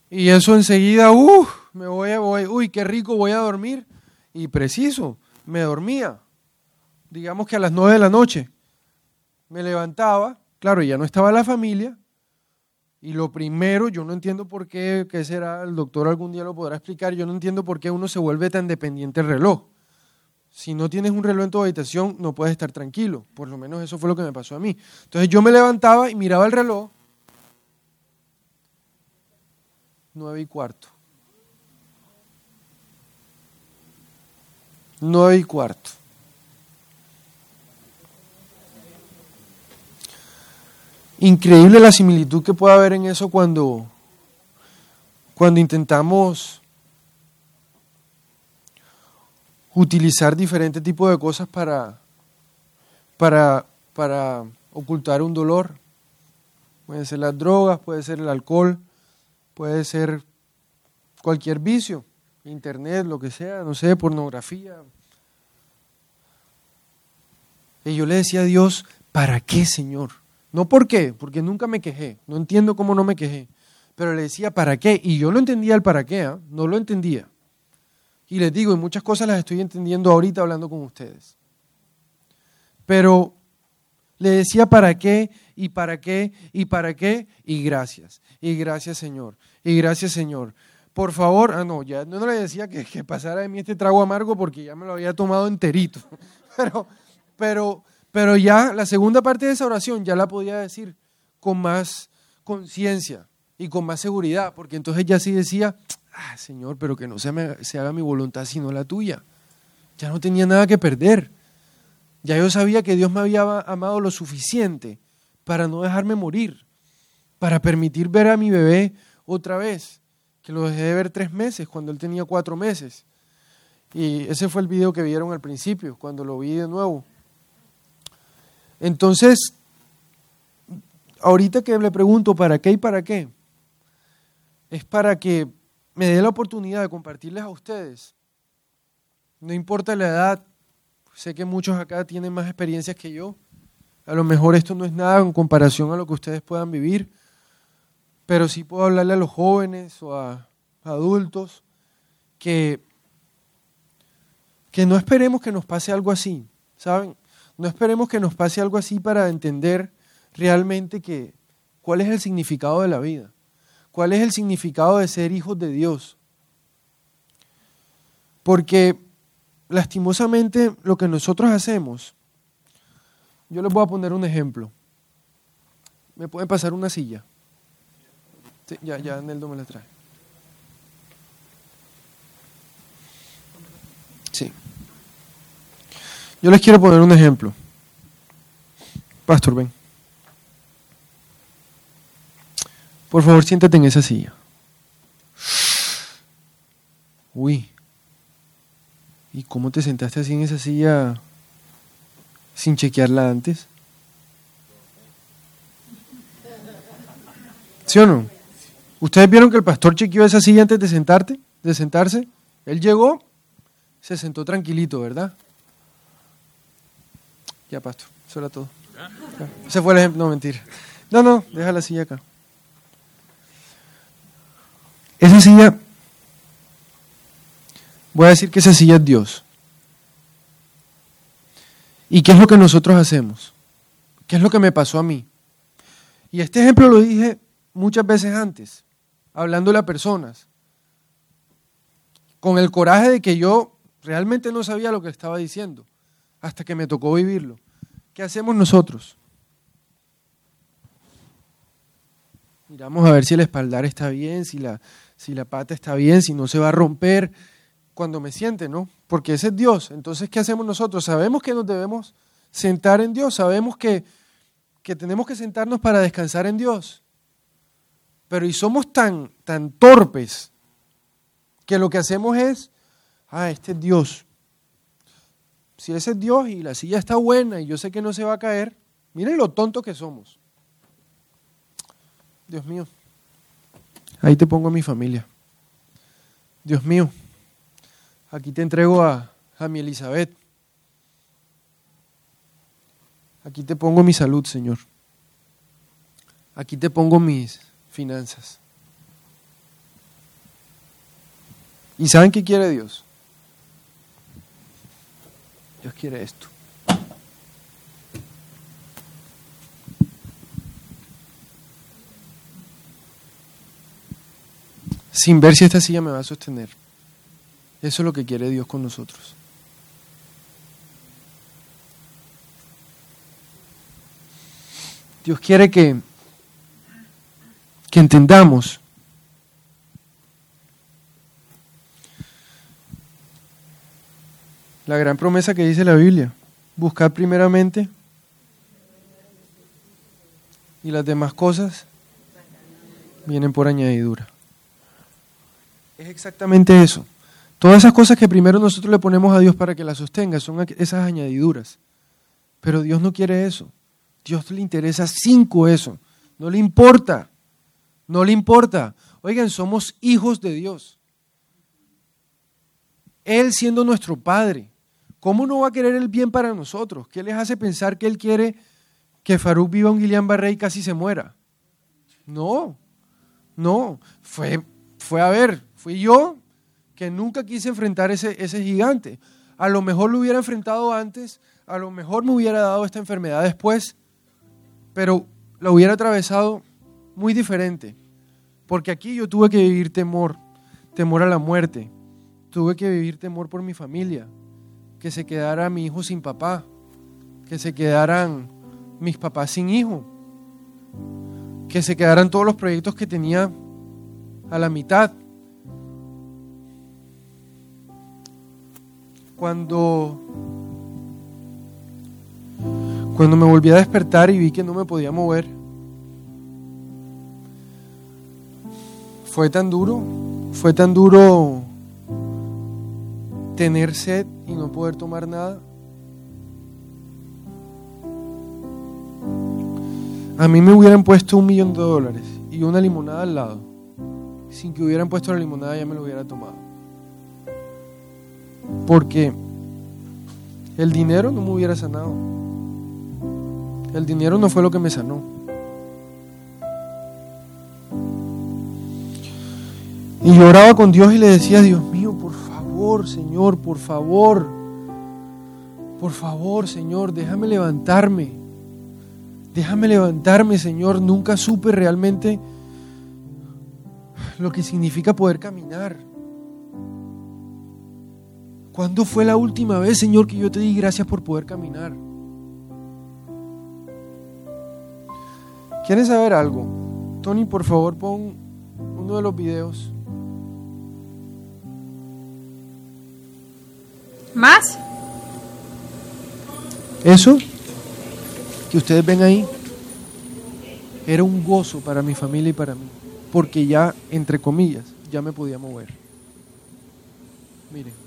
Y eso enseguida, uh, me voy, voy, uy, qué rico, voy a dormir. Y preciso, me dormía. Digamos que a las nueve de la noche. Me levantaba, claro, ya no estaba la familia, Y lo primero, yo no entiendo por qué, qué será, el doctor algún día lo podrá explicar, yo no entiendo por qué uno se vuelve tan dependiente del reloj. Si no tienes un reloj en tu habitación, no puedes estar tranquilo. Por lo menos eso fue lo que me pasó a mí. Entonces yo me levantaba y miraba el reloj. Nueve y cuarto. Nueve y cuarto. Increíble la similitud que puede haber en eso cuando, cuando intentamos utilizar diferentes tipos de cosas para, para, para ocultar un dolor. Puede ser las drogas, puede ser el alcohol, puede ser cualquier vicio, internet, lo que sea, no sé, pornografía. Y yo le decía a Dios, ¿para qué, Señor? No por qué, porque nunca me quejé, no entiendo cómo no me quejé, pero le decía, ¿para qué? Y yo no entendía el para qué, ¿ah? no lo entendía. Y les digo, y muchas cosas las estoy entendiendo ahorita hablando con ustedes. Pero le decía para qué, y para qué, y para qué, y gracias. Y gracias Señor. Y gracias Señor. Por favor, ah no, ya no le decía que, que pasara de mí este trago amargo porque ya me lo había tomado enterito. (laughs) Pero, pero, pero ya la segunda parte de esa oración ya la podía decir con más conciencia y con más seguridad, porque entonces ya sí decía, ah, Señor, pero que no se, me, se haga mi voluntad sino la tuya. Ya no tenía nada que perder. Ya yo sabía que Dios me había amado lo suficiente para no dejarme morir, para permitir ver a mi bebé otra vez, que lo dejé de ver tres meses cuando él tenía cuatro meses. Y ese fue el video que vieron al principio, cuando lo vi de nuevo. Entonces, ahorita que le pregunto para qué y para qué, es para que me dé la oportunidad de compartirles a ustedes. No importa la edad, sé que muchos acá tienen más experiencias que yo. A lo mejor esto no es nada en comparación a lo que ustedes puedan vivir, pero sí puedo hablarle a los jóvenes o a adultos que, que no esperemos que nos pase algo así, ¿saben? No esperemos que nos pase algo así para entender realmente que, cuál es el significado de la vida. ¿Cuál es el significado de ser hijos de Dios? Porque lastimosamente lo que nosotros hacemos, yo les voy a poner un ejemplo. ¿Me pueden pasar una silla? Sí, ya, ya Neldo me la trae. Sí. Yo les quiero poner un ejemplo. Pastor, ven. Por favor, siéntate en esa silla. Uy. ¿Y cómo te sentaste así en esa silla sin chequearla antes? ¿Sí o no? ¿Ustedes vieron que el pastor chequeó esa silla antes de sentarte, de sentarse? Él llegó, se sentó tranquilito, ¿verdad? Ya, pastor, eso era todo. Ese fue el ejemplo, no, mentira. No, no, deja la silla acá. Esa silla, voy a decir que esa silla es Dios. ¿Y qué es lo que nosotros hacemos? ¿Qué es lo que me pasó a mí? Y este ejemplo lo dije muchas veces antes, hablándole a personas, con el coraje de que yo realmente no sabía lo que estaba diciendo, hasta que me tocó vivirlo. ¿Qué hacemos nosotros? Miramos a ver si el espaldar está bien, si la, si la pata está bien, si no se va a romper cuando me siente, ¿no? Porque ese es Dios. Entonces, ¿qué hacemos nosotros? Sabemos que nos debemos sentar en Dios, sabemos que, que tenemos que sentarnos para descansar en Dios. Pero y somos tan, tan torpes que lo que hacemos es, ah, este es Dios. Si ese es Dios y la silla está buena y yo sé que no se va a caer, miren lo tonto que somos. Dios mío. Ahí te pongo a mi familia. Dios mío, aquí te entrego a, a mi Elizabeth. Aquí te pongo mi salud, Señor. Aquí te pongo mis finanzas. ¿Y saben qué quiere Dios? Dios quiere esto. sin ver si esta silla me va a sostener. Eso es lo que quiere Dios con nosotros. Dios quiere que, que entendamos la gran promesa que dice la Biblia. Buscar primeramente y las demás cosas vienen por añadidura. Es exactamente eso. Todas esas cosas que primero nosotros le ponemos a Dios para que las sostenga son esas añadiduras. Pero Dios no quiere eso. Dios le interesa cinco eso. No le importa. No le importa. Oigan, somos hijos de Dios. Él siendo nuestro Padre. ¿Cómo no va a querer el bien para nosotros? ¿Qué les hace pensar que Él quiere que Farouk viva un Guillain Barré y casi se muera? No, no. Fue, fue a ver, fui yo que nunca quise enfrentar ese, ese gigante. A lo mejor lo hubiera enfrentado antes, a lo mejor me hubiera dado esta enfermedad después, pero la hubiera atravesado muy diferente. Porque aquí yo tuve que vivir temor, temor a la muerte, tuve que vivir temor por mi familia, que se quedara mi hijo sin papá, que se quedaran mis papás sin hijo, que se quedaran todos los proyectos que tenía a la mitad. Cuando cuando me volví a despertar y vi que no me podía mover, fue tan duro, fue tan duro tener sed y no poder tomar nada. A mí me hubieran puesto un millón de dólares y una limonada al lado. Sin que hubieran puesto la limonada ya me lo hubiera tomado. Porque el dinero no me hubiera sanado. El dinero no fue lo que me sanó. Y lloraba con Dios y le decía, Dios mío, por favor, Señor, por favor, por favor, Señor, déjame levantarme. Déjame levantarme, Señor. Nunca supe realmente lo que significa poder caminar. ¿Cuándo fue la última vez, Señor, que yo te di gracias por poder caminar? ¿Quieren saber algo? Tony, por favor, pon uno de los videos. ¿Más? Eso que ustedes ven ahí era un gozo para mi familia y para mí, porque ya, entre comillas, ya me podía mover. Miren.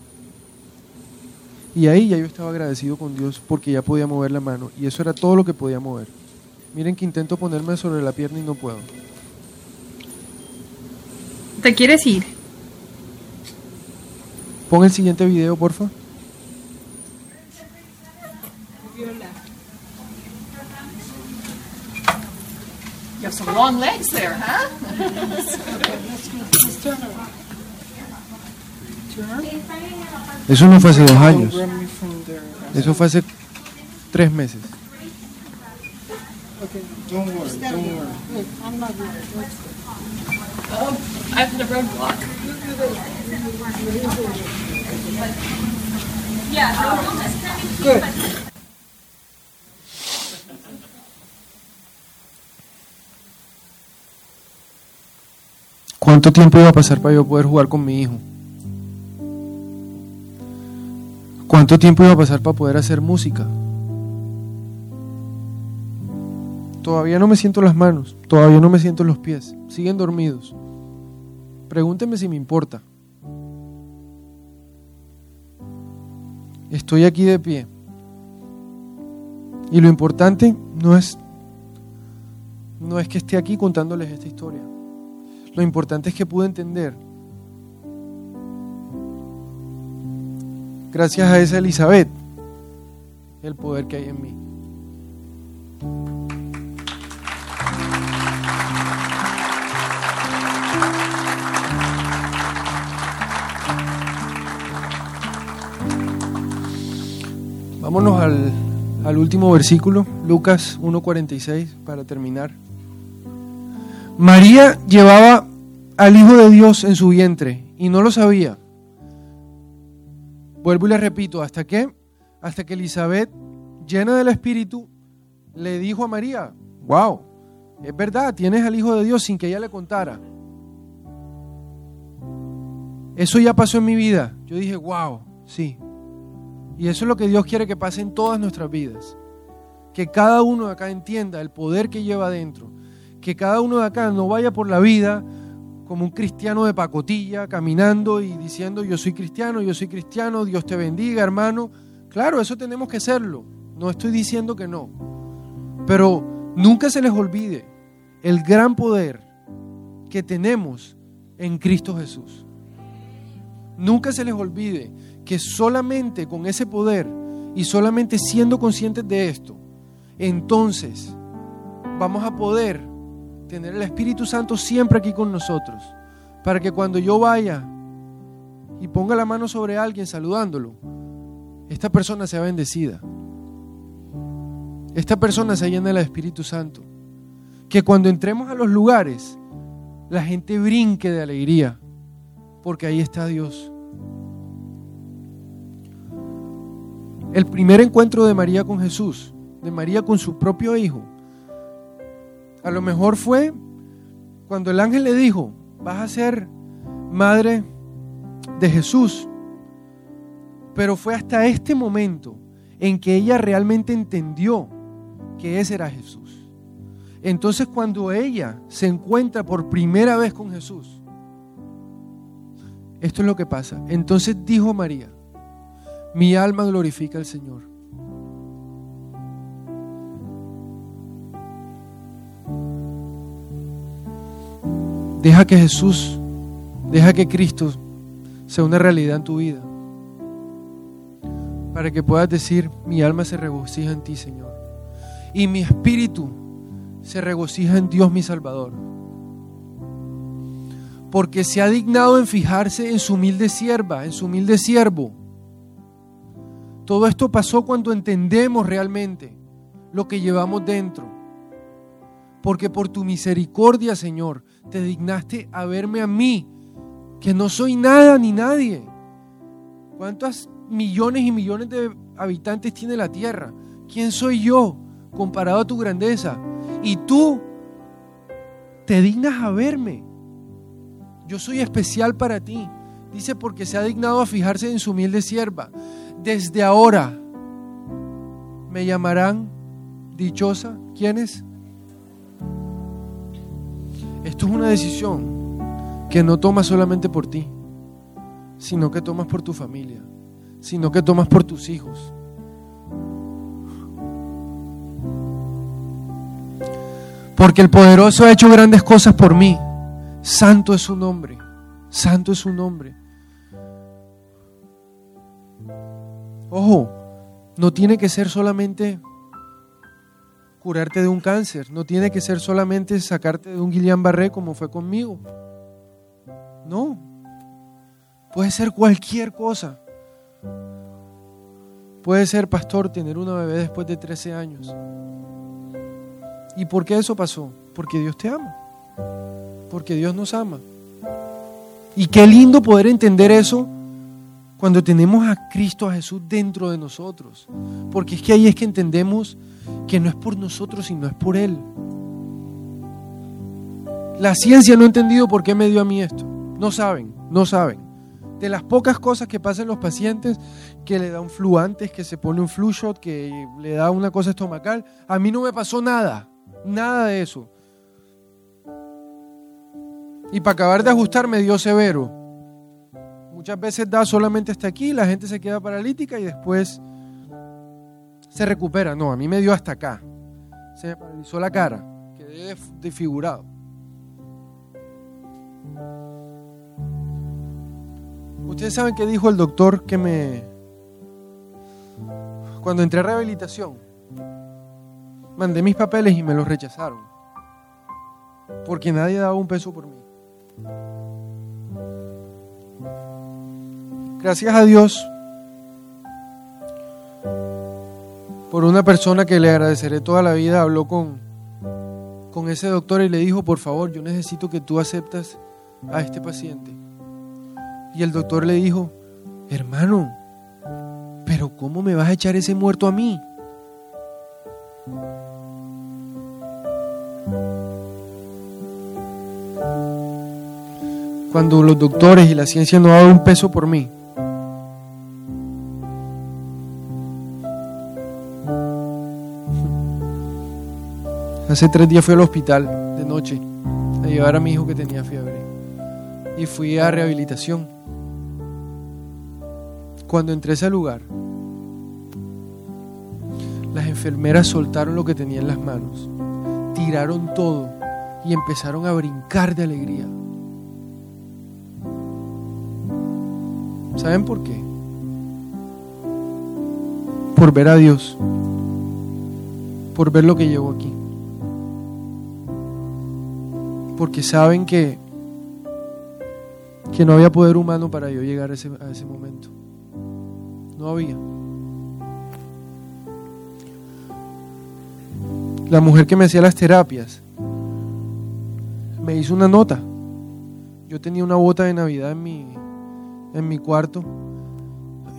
Y ahí ya yo estaba agradecido con Dios porque ya podía mover la mano y eso era todo lo que podía mover. Miren que intento ponerme sobre la pierna y no puedo. ¿Te quieres ir? Pon el siguiente video, porfa. You have some long legs there, huh? (laughs) (laughs) Eso no fue hace dos años. Eso fue hace tres meses. Don't worry, don't worry. Oh, I have the roadblock. Yeah, ¿Cuánto tiempo iba a pasar para yo poder jugar con mi hijo? ¿Cuánto tiempo iba a pasar para poder hacer música? Todavía no me siento las manos, todavía no me siento los pies, siguen dormidos. Pregúntenme si me importa. Estoy aquí de pie. Y lo importante no es no es que esté aquí contándoles esta historia. Lo importante es que pude entender, gracias a esa Elizabeth, el poder que hay en mí. Vámonos al, al último versículo, Lucas 1.46, para terminar. María llevaba al Hijo de Dios en su vientre y no lo sabía. Vuelvo y le repito, ¿hasta qué? Hasta que Elizabeth, llena del Espíritu, le dijo a María, wow, es verdad, tienes al Hijo de Dios sin que ella le contara. Eso ya pasó en mi vida. Yo dije, wow, sí. Y eso es lo que Dios quiere que pase en todas nuestras vidas. Que cada uno de acá entienda el poder que lleva dentro. Que cada uno de acá no vaya por la vida como un cristiano de pacotilla, caminando y diciendo yo soy cristiano, yo soy cristiano, Dios te bendiga, hermano. Claro, eso tenemos que hacerlo. No estoy diciendo que no. Pero nunca se les olvide el gran poder que tenemos en Cristo Jesús. Nunca se les olvide que solamente con ese poder y solamente siendo conscientes de esto, entonces vamos a poder tener el Espíritu Santo siempre aquí con nosotros, para que cuando yo vaya y ponga la mano sobre alguien saludándolo, esta persona sea bendecida. Esta persona se llena del Espíritu Santo. Que cuando entremos a los lugares, la gente brinque de alegría porque ahí está Dios. El primer encuentro de María con Jesús, de María con su propio hijo, a lo mejor fue cuando el ángel le dijo, vas a ser madre de Jesús. Pero fue hasta este momento en que ella realmente entendió que ese era Jesús. Entonces cuando ella se encuentra por primera vez con Jesús, esto es lo que pasa. Entonces dijo María, mi alma glorifica al Señor. Deja que Jesús, deja que Cristo sea una realidad en tu vida. Para que puedas decir, mi alma se regocija en ti, Señor. Y mi espíritu se regocija en Dios mi Salvador porque se ha dignado en fijarse en su humilde sierva, en su humilde siervo. Todo esto pasó cuando entendemos realmente lo que llevamos dentro. Porque por tu misericordia, Señor, te dignaste a verme a mí, que no soy nada ni nadie. ¿Cuántos millones y millones de habitantes tiene la tierra? ¿Quién soy yo comparado a tu grandeza? Y tú te dignas a verme yo soy especial para ti. Dice porque se ha dignado a fijarse en su humilde sierva. Desde ahora me llamarán dichosa. ¿Quiénes? Esto es una decisión que no tomas solamente por ti, sino que tomas por tu familia, sino que tomas por tus hijos. Porque el poderoso ha hecho grandes cosas por mí Santo es su nombre. Santo es su nombre. Ojo, no tiene que ser solamente curarte de un cáncer, no tiene que ser solamente sacarte de un Guillain Barré como fue conmigo. No. Puede ser cualquier cosa. Puede ser, pastor, tener una bebé después de 13 años. ¿Y por qué eso pasó? Porque Dios te ama porque Dios nos ama. Y qué lindo poder entender eso cuando tenemos a Cristo, a Jesús dentro de nosotros. Porque es que ahí es que entendemos que no es por nosotros, sino es por Él. La ciencia no ha entendido por qué me dio a mí esto. No saben, no saben. De las pocas cosas que pasan los pacientes, que le da un flu antes, que se pone un flu shot, que le da una cosa estomacal, a mí no me pasó nada, nada de eso. Y para acabar de ajustar me dio severo. Muchas veces da solamente hasta aquí, la gente se queda paralítica y después se recupera. No, a mí me dio hasta acá. Se me paralizó la cara, quedé desfigurado. Ustedes saben qué dijo el doctor que me... Cuando entré a rehabilitación, mandé mis papeles y me los rechazaron. Porque nadie daba un peso por mí. Gracias a Dios por una persona que le agradeceré toda la vida, habló con, con ese doctor y le dijo, por favor, yo necesito que tú aceptas a este paciente. Y el doctor le dijo, hermano, pero ¿cómo me vas a echar ese muerto a mí? Cuando los doctores y la ciencia no dan un peso por mí. Hace tres días fui al hospital de noche a llevar a mi hijo que tenía fiebre. Y fui a rehabilitación. Cuando entré a ese lugar, las enfermeras soltaron lo que tenían en las manos, tiraron todo y empezaron a brincar de alegría. ¿Saben por qué? Por ver a Dios, por ver lo que llegó aquí. Porque saben que, que no había poder humano para yo llegar a ese, momento. No había. La mujer que me hacía las terapias me hizo una nota. Yo tenía una bota de Navidad en mi, en mi cuarto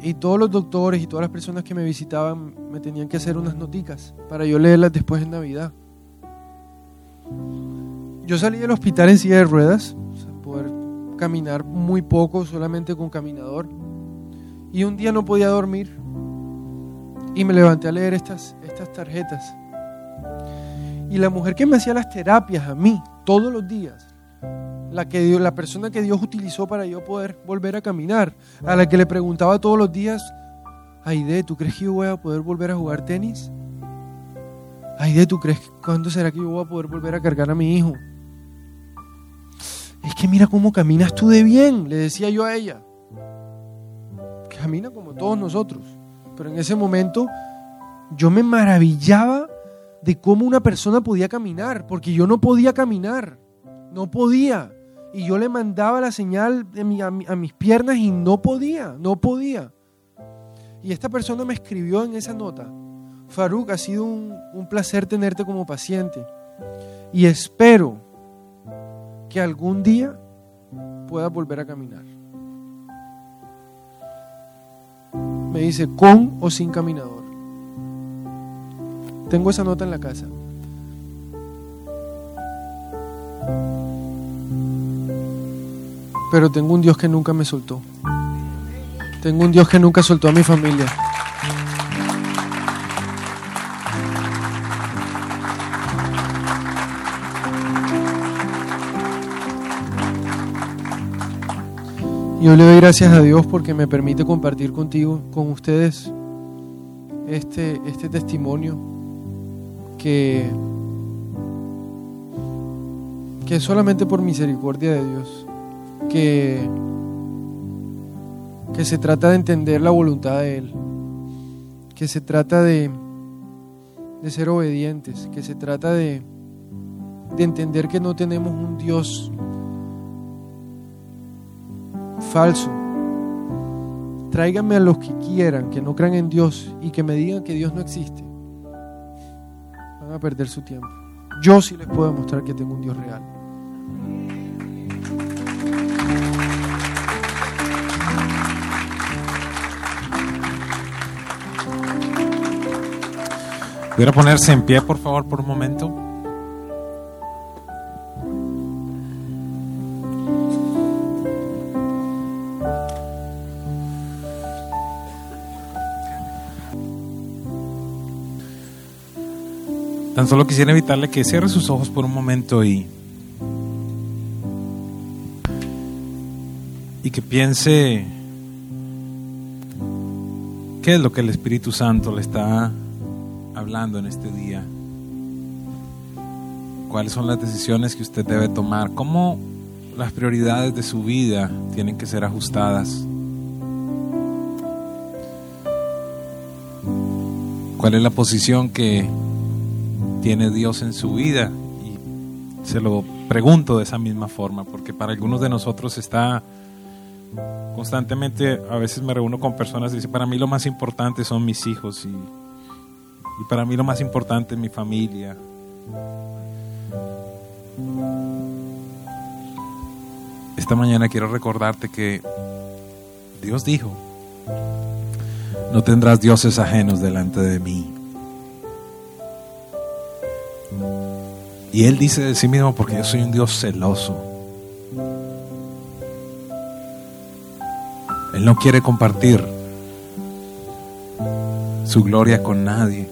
y todos los doctores y todas las personas que me visitaban me tenían que hacer unas noticas para yo leerlas después en Navidad. Yo salí del hospital en silla de ruedas, poder caminar muy poco, solamente con caminador. Y un día no podía dormir y me levanté a leer estas, estas tarjetas. Y la mujer que me hacía las terapias a mí todos los días, la, que Dios- la persona que Dios utilizó para yo poder volver a caminar, a la que le preguntaba todos los días, Aide, ¿tú crees que yo voy a poder volver a jugar tenis? Aide, ¿tú crees que cuándo será que yo voy a poder volver a cargar a mi hijo? Es que mira cómo caminas tú de bien, le decía yo a ella. Camina como todos nosotros. Pero en ese momento yo me maravillaba de cómo una persona podía caminar, porque yo no podía caminar, no podía. Y yo le mandaba la señal a, mi- a mis piernas y no podía, no podía. Y esta persona me escribió en esa nota, Faruk, ha sido un placer tenerte como paciente y espero que algún día puedas volver a caminar. Me dice, con o sin caminador. Tengo esa nota en la casa. Pero tengo un Dios que nunca me soltó. Tengo un Dios que nunca soltó a mi familia. Yo le doy gracias a Dios porque me permite compartir contigo, con ustedes, este, este testimonio que, que solamente por misericordia de Dios, que, que se trata de entender la voluntad de Él, que se trata de, de ser obedientes, que se trata de, de entender que no tenemos un Dios falso. Tráiganme a los que quieran, que no crean en Dios y que me digan que Dios no existe. Van a perder su tiempo. Yo sí les puedo demostrar que tengo un Dios real. ¿Pudiera ponerse en pie, por favor, por un momento? Tan solo quisiera invitarle que cierre sus ojos por un momento y, y que piense qué es lo que el Espíritu Santo le está hablando en este día. ¿Cuáles son las decisiones que usted debe tomar? ¿Cómo las prioridades de su vida tienen que ser ajustadas? ¿Cuál es la posición que tiene Dios en su vida? Y se lo pregunto de esa misma forma, porque para algunos de nosotros está constantemente, a veces me reúno con personas y dicen, para mí lo más importante son mis hijos y, y para mí lo más importante es mi familia. esta mañana quiero recordarte que Dios dijo, no tendrás dioses ajenos delante de mí. Y Él dice de sí mismo, porque yo soy un Dios celoso. Él no quiere compartir su gloria con nadie.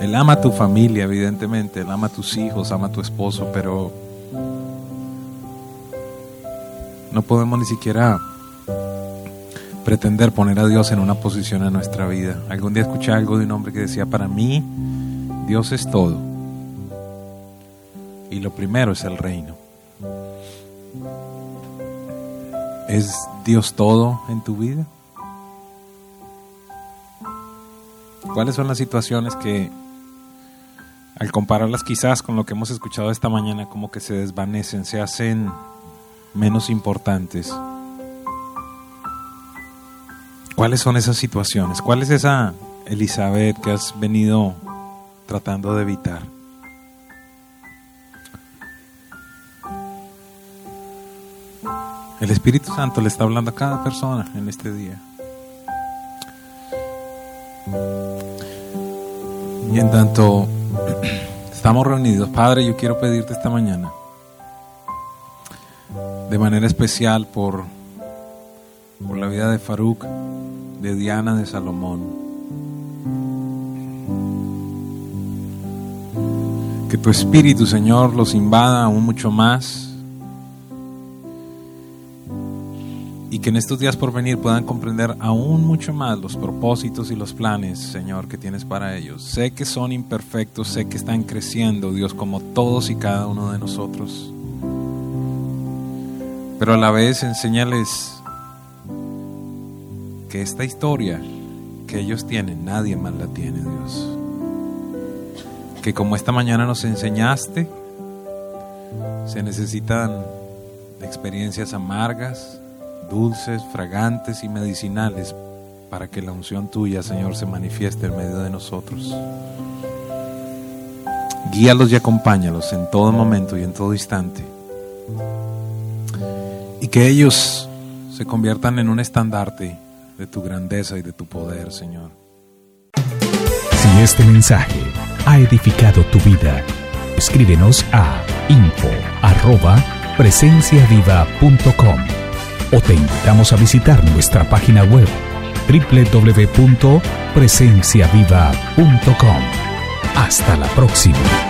Él ama a tu familia, evidentemente, Él ama a tus hijos, ama a tu esposo, pero no podemos ni siquiera pretender poner a Dios en una posición en nuestra vida. Algún día escuché algo de un hombre que decía, para mí Dios es todo. Y lo primero es el reino. ¿Es Dios todo en tu vida? ¿Cuáles son las situaciones que al compararlas quizás con lo que hemos escuchado esta mañana como que se desvanecen, se hacen menos importantes? ¿Cuáles son esas situaciones? ¿Cuál es esa Elizabeth que has venido tratando de evitar? El Espíritu Santo le está hablando a cada persona en este día. Y en tanto (clears throat) estamos reunidos, Padre, yo quiero pedirte esta mañana, de manera especial por, por la vida de Faruk, de Diana, de Salomón. Que tu Espíritu, Señor, los invada aún mucho más y que en estos días por venir puedan comprender aún mucho más los propósitos y los planes, Señor, que tienes para ellos. Sé que son imperfectos, sé que están creciendo, Dios, como todos y cada uno de nosotros. Pero a la vez enséñales que esta historia que ellos tienen, nadie más la tiene, Dios. Que como esta mañana nos enseñaste, se necesitan experiencias amargas, dulces, fragantes y medicinales para que la unción tuya, Señor, se manifieste en medio de nosotros. Guíalos y acompáñalos en todo momento y en todo instante. Y que ellos se conviertan en un estandarte de tu grandeza y de tu poder, Señor. Si este mensaje ha edificado tu vida, escríbenos a info arroba presenciaviva.com o te invitamos a visitar nuestra página web www.presenciaviva.com. Hasta la próxima.